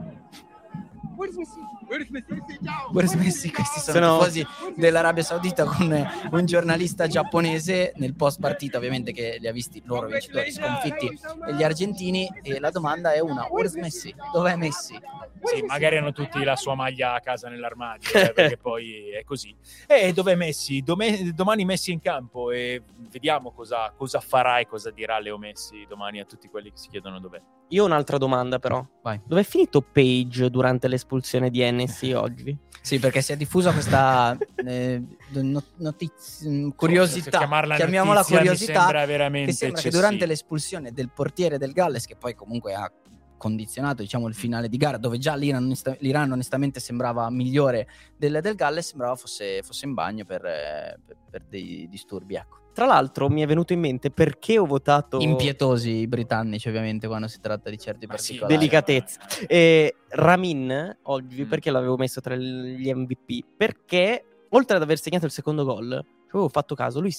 Where's Messi? Questi sono i tifosi dell'Arabia Saudita con un giornalista giapponese nel post partita, ovviamente che li ha visti loro vincitori sconfitti e gli argentini e la domanda è una, where's Messi? Dov'è Messi? Sì, magari hanno tutti la sua maglia a casa nell'armadio, eh, perché poi è così. E dov'è Messi? Dom- domani Messi in campo e vediamo cosa, cosa farà e cosa dirà Leo Messi domani a tutti quelli che si chiedono dov'è. Io ho un'altra domanda però. Vai. Dov'è finito Page durante l'espulsione di NSC oggi? Sì, perché si è diffusa questa eh, notizia, mm, curiosità, chiamarla chiamiamola notizia, curiosità, sembra veramente che sembra che durante l'espulsione del portiere del Galles, che poi comunque ha condizionato diciamo, il finale di gara, dove già l'Iran, l'Iran onestamente sembrava migliore del, del Galles, sembrava fosse, fosse in bagno per, per, per dei disturbi. Ecco. Tra l'altro mi è venuto in mente perché ho votato... Impietosi i britannici ovviamente quando si tratta di certi Ma particolari. Sì, delicatezza. E Ramin oggi mm. perché l'avevo messo tra gli MVP? Perché oltre ad aver segnato il secondo gol, ci avevo fatto caso, lui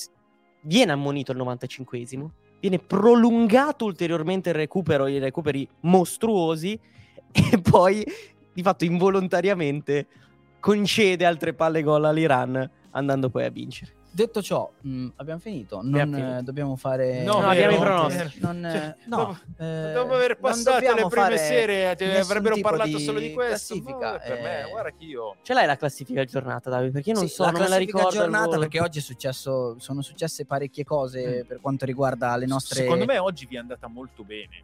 viene ammonito al 95esimo, viene prolungato ulteriormente il recupero, i recuperi mostruosi e poi di fatto involontariamente concede altre palle gol all'Iran andando poi a vincere. Detto ciò, mh, mm, abbiamo finito. Non finito. Eh, dobbiamo fare. No, no abbiamo i pronostici. Non, cioè, no, dopo, eh, dopo aver passato le prime serie, avrebbero parlato solo di questo. Classifica. No, per me, eh, guarda che io. Ce l'hai la classifica giornata, Davide? Perché io non sì, so, la non me la ricordo. giornata perché oggi è successo, sono successe parecchie cose mm. per quanto riguarda le nostre. Secondo me oggi vi è andata molto bene.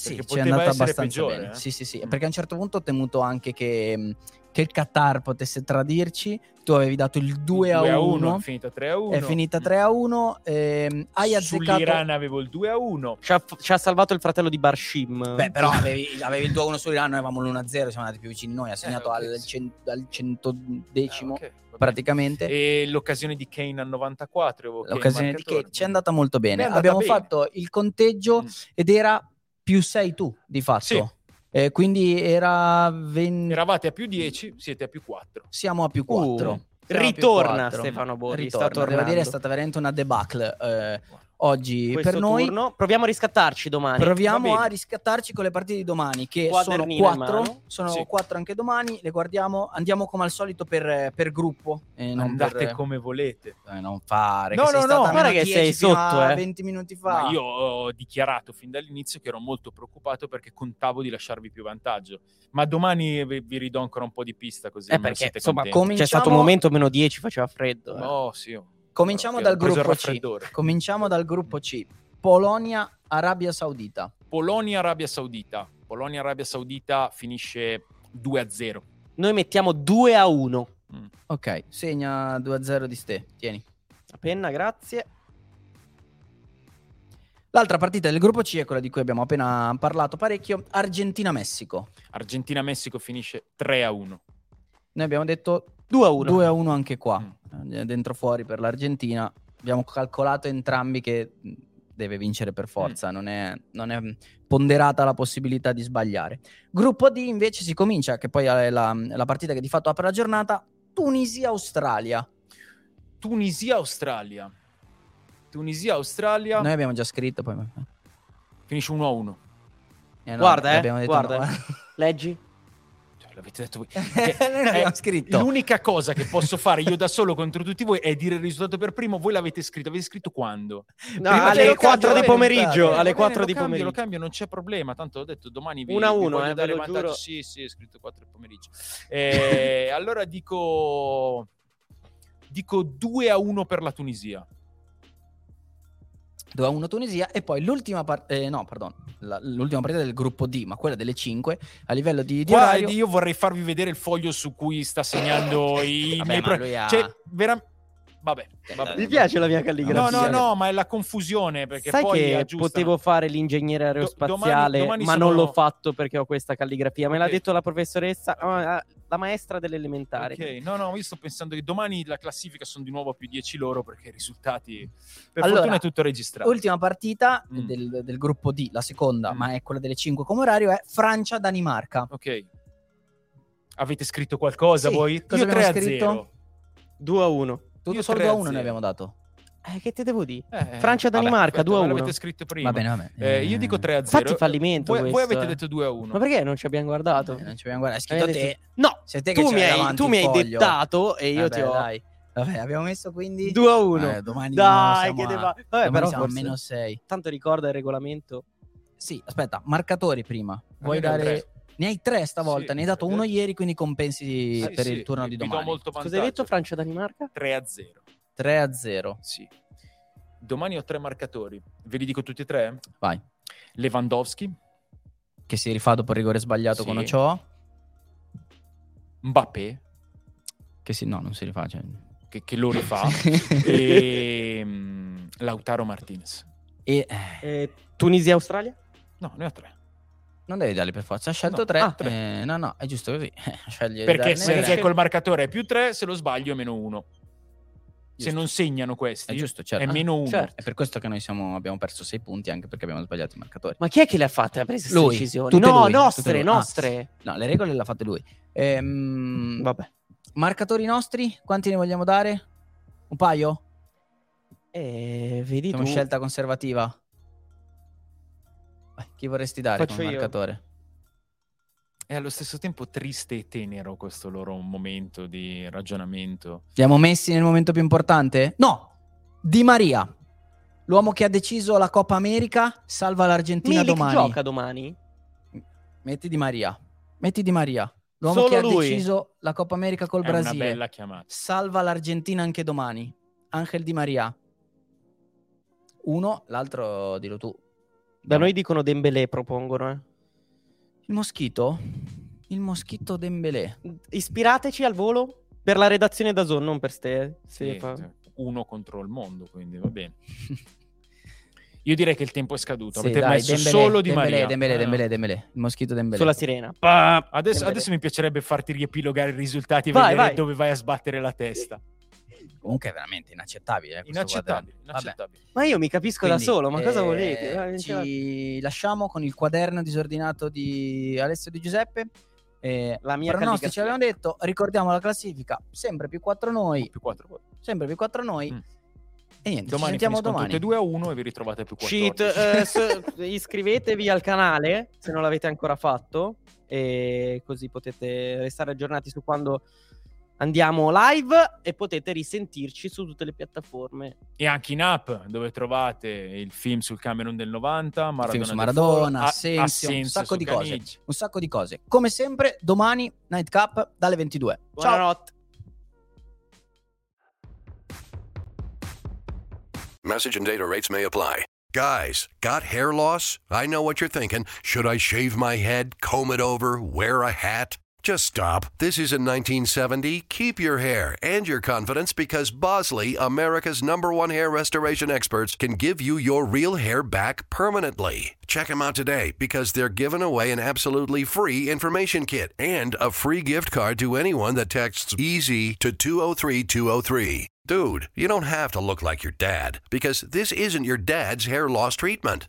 Sì, ci è andata abbastanza peggiore, bene. Eh? Sì, sì, sì. Mm. Perché a un certo punto ho temuto anche che che il Qatar potesse tradirci. Tu avevi dato il 2 a 1, è finita 3 a 1. È finita 3 a 1. Ehm, hai azzeccato... Sull'Iran avevo il 2 a 1. Ci ha, ci ha salvato il fratello di Barshim. Beh, però avevi, avevi il 2 a 1 sull'Iran, noi avevamo l'1 a 0, siamo andati più vicini noi. Ha segnato eh, okay, al, cent, al centodecimo. Ah, okay praticamente. E l'occasione di Kane al 94. L'occasione di Kane ci è andata molto bene. Abbiamo bene. fatto il conteggio mm. ed era più 6 tu di fatto. Sì. Eh, quindi era 20... Eravate a più 10, siete a più 4. Siamo a più 4. Uh, ritorna più 4. Stefano Borri. Ritorna, devo dire è stata veramente una debacle. Eh, oggi Questo per noi. turno. Proviamo a riscattarci domani. Proviamo a riscattarci con le partite di domani, che sono Quadernino in quattro. Sono Sì. quattro anche domani. Le guardiamo. Andiamo come al solito per, per gruppo. E non Andate per- come volete. eh, non fare. No, no, no. Guarda che 10 sei sotto, eh. 20 minuti fa. Ma io ho dichiarato fin dall'inizio che ero molto preoccupato perché contavo di lasciarvi più vantaggio. Ma domani vi, vi ridò ancora un po' di pista così Eh, perché siete insomma come- c'è stato un Cominciamo- momento meno 10, faceva freddo. eh. Oh, sì. Cominciamo dal gruppo C. Cominciamo dal gruppo C. Polonia, Arabia Saudita. Polonia, Arabia Saudita. Polonia, Arabia Saudita finisce 2-0. Noi mettiamo 2 a 1. Ok, segna 2-0 di ste. Tieni. La penna, grazie. L'altra partita del gruppo C è quella di cui abbiamo appena parlato parecchio. Argentina-Messico. Argentina-Messico finisce 3-1. Noi abbiamo detto 2 a 1. 2 a 1 anche qua, Mm. Eh, dentro fuori per l'Argentina. Abbiamo calcolato entrambi che mh, deve vincere per forza, non, è, non è ponderata la possibilità di sbagliare. Gruppo D invece si comincia, che poi è la, la partita che di fatto apre la giornata, Tunisia-Australia. Tunisia-Australia. Tunisia-Australia Noi abbiamo già scritto, poi... finisce 1-1. eh no, Guarda, eh, abbiamo detto guarda. no. Leggi. L'avete detto voi. Noi l'abbiamo Eh, scritto. L'unica cosa che posso fare io da solo contro tutti voi è dire il risultato per primo. Voi l'avete scritto. Avete scritto quando? No, alle che lo 4 cambio, di pomeriggio. alle va 4 bene, di pomeriggio. Lo cambio, non c'è problema. Tanto ho detto domani vi, Uno a vi uno, voglio eh, dare vantaggio. giuro. Sì, sì, è scritto 4 del pomeriggio. Eh, allora dico dico 2 a 1 per la Tunisia. 2 a 1 Tunisia e poi l'ultima partita, no, pardon, la- l'ultima partita del gruppo D, ma quella delle 5 a livello di, di orario. io vorrei farvi vedere il foglio su cui sta segnando i Vabbè, pro- ha- Cioè, vera- Vabbè, vabbè. Mi piace la mia No, calligrafia. no, no, ma è la confusione perché Sai poi che aggiustano. potevo fare l'ingegnere aerospaziale, domani- domani ma sono- non l'ho fatto perché ho questa calligrafia. Me l'ha Ok. detto la professoressa, ah, la maestra dell'elementare. Ok, no, no, io sto pensando che domani la classifica sono di nuovo a più 10 loro perché i risultati per Allora, fortuna è tutto registrato. Ultima partita Mm. del, del gruppo D, la seconda, Mm. ma è quella delle 5 come orario, è Francia-Danimarca. Ok. Avete scritto qualcosa Sì, voi? cosa io 3 abbiamo a scritto? 0. 2 a 1. Tutto solo 3 2 a a 1 ne 0. abbiamo dato. Eh, che te devo dire? Eh, Francia-Danimarca, vabbè, 2 a ma 1. L'avete scritto prima. Va bene, va bene. Eh, io dico 3 a 0. Infatti fallimento Voi, voi avete eh. detto 2 a 1. Ma perché non ci abbiamo guardato? Eh, non ci abbiamo guardato, hai scritto te. No, Sei te tu mi hai, tu mi hai dettato e io Vabbè, ti ho... dai. Vabbè, abbiamo messo quindi 2 a 1. Eh, domani Dai, che a- va. Vabbè, però siamo meno 6. Tanto ricorda il regolamento. Sì, aspetta, marcatori prima. Vuoi dare tre. Ne hai tre stavolta, Sì, ne hai dato eh. uno ieri, quindi compensi Sì, per sì, il turno di domani. molto Cosa hai detto Francia-Danimarca? 3 a 0. 3 a 0. Sì. Domani ho tre marcatori. Ve li dico tutti e tre? Vai. Lewandowski, Che si rifà dopo il rigore sbagliato Sì. con Ochoa. Mbappé, Che si, no, non si rifà. Cioè... che, che lo rifà, e mm, Lautaro Martinez. e Eh, Tunisia-Australia? No, ne ho tre. Non devi darli per forza. Ha scelto No, 3. ah, tre. no, no, è giusto così. Scegli Perché se, tre. se col marcatore è più 3, se lo sbaglio è meno 1. Se non segnano questi, È giusto, certo. è meno 1. certo. È per questo che noi siamo- abbiamo perso 6 punti, anche perché abbiamo sbagliato i marcatori. Ma chi è che le ha fatte? Ha preso Lui, decisioni? No, lui, nostre. Ah. nostre. No, le regole le ha fatte lui. Ehm, Vabbè. marcatori nostri, quanti ne vogliamo dare? Un paio? Eh, vedi Siamo tu. scelta conservativa. Chi vorresti dare Faccio come io. marcatore? È allo stesso tempo triste e tenero questo loro momento di ragionamento. Li abbiamo messi nel momento più importante? No! Di Maria, l'uomo che ha deciso la Coppa America, salva l'Argentina Milik domani. gioca domani? Metti Di Maria. Metti Di Maria. L'uomo Solo che ha lui? deciso la Coppa America col È una Brasile. bella chiamata. Salva l'Argentina anche domani. Angel Di Maria. Uno, l'altro dillo tu. Da noi dicono Dembélé, propongono. eh. Il moschito? Il moschito Dembélé. Ispirateci al volo per la redazione da Zone, non per ste. Sì, fa- uno contro il mondo, quindi va bene. Io direi che il tempo è scaduto. Sì, Avete dai, messo Dembélé, solo Di Maria. Dembélé, Eh. Dembélé, Dembélé. Il moschito Dembélé. Sulla sirena. Adesso, Dembélé. adesso mi piacerebbe farti riepilogare i risultati e Vai, vedere vai. dove vai a sbattere la testa. Comunque è veramente inaccettabile. eh, Inaccettabile, inaccettabile. Ma io mi capisco Quindi, da solo, ma cosa eh, volete? Dai, Ci lasciamo con il quaderno disordinato di Alessio Di Giuseppe. Eh, La mia pronostici abbiamo detto, ricordiamo la classifica, sempre più 4 noi, Più 4 sempre più 4 noi. Mm. E niente, domani ci sentiamo domani. tutte e due a uno e vi ritrovate più 14. Cheat, eh, iscrivetevi al canale se non l'avete ancora fatto e così potete restare aggiornati su quando andiamo live e potete risentirci su tutte le piattaforme. E anche in app dove trovate il film sul Camerun del 90, Maradona, film su Maradona Assensio, Assensio, un sacco di cose. Un sacco di cose. Come sempre, domani Night Cup dalle 22. Buonanotte. Ciao. Message and data rates may apply. Guys, got hair loss? I know what you're thinking. Should I shave my head, comb it over, wear a hat? Just stop. This isn't 1970. Keep your hair and your confidence because Bosley, America's number one hair restoration experts, can give you your real hair back permanently. Check them out today because they're giving away an absolutely free information kit and a free gift card to anyone that texts EASY to 203203. Dude, you don't have to look like your dad because this isn't your dad's hair loss treatment.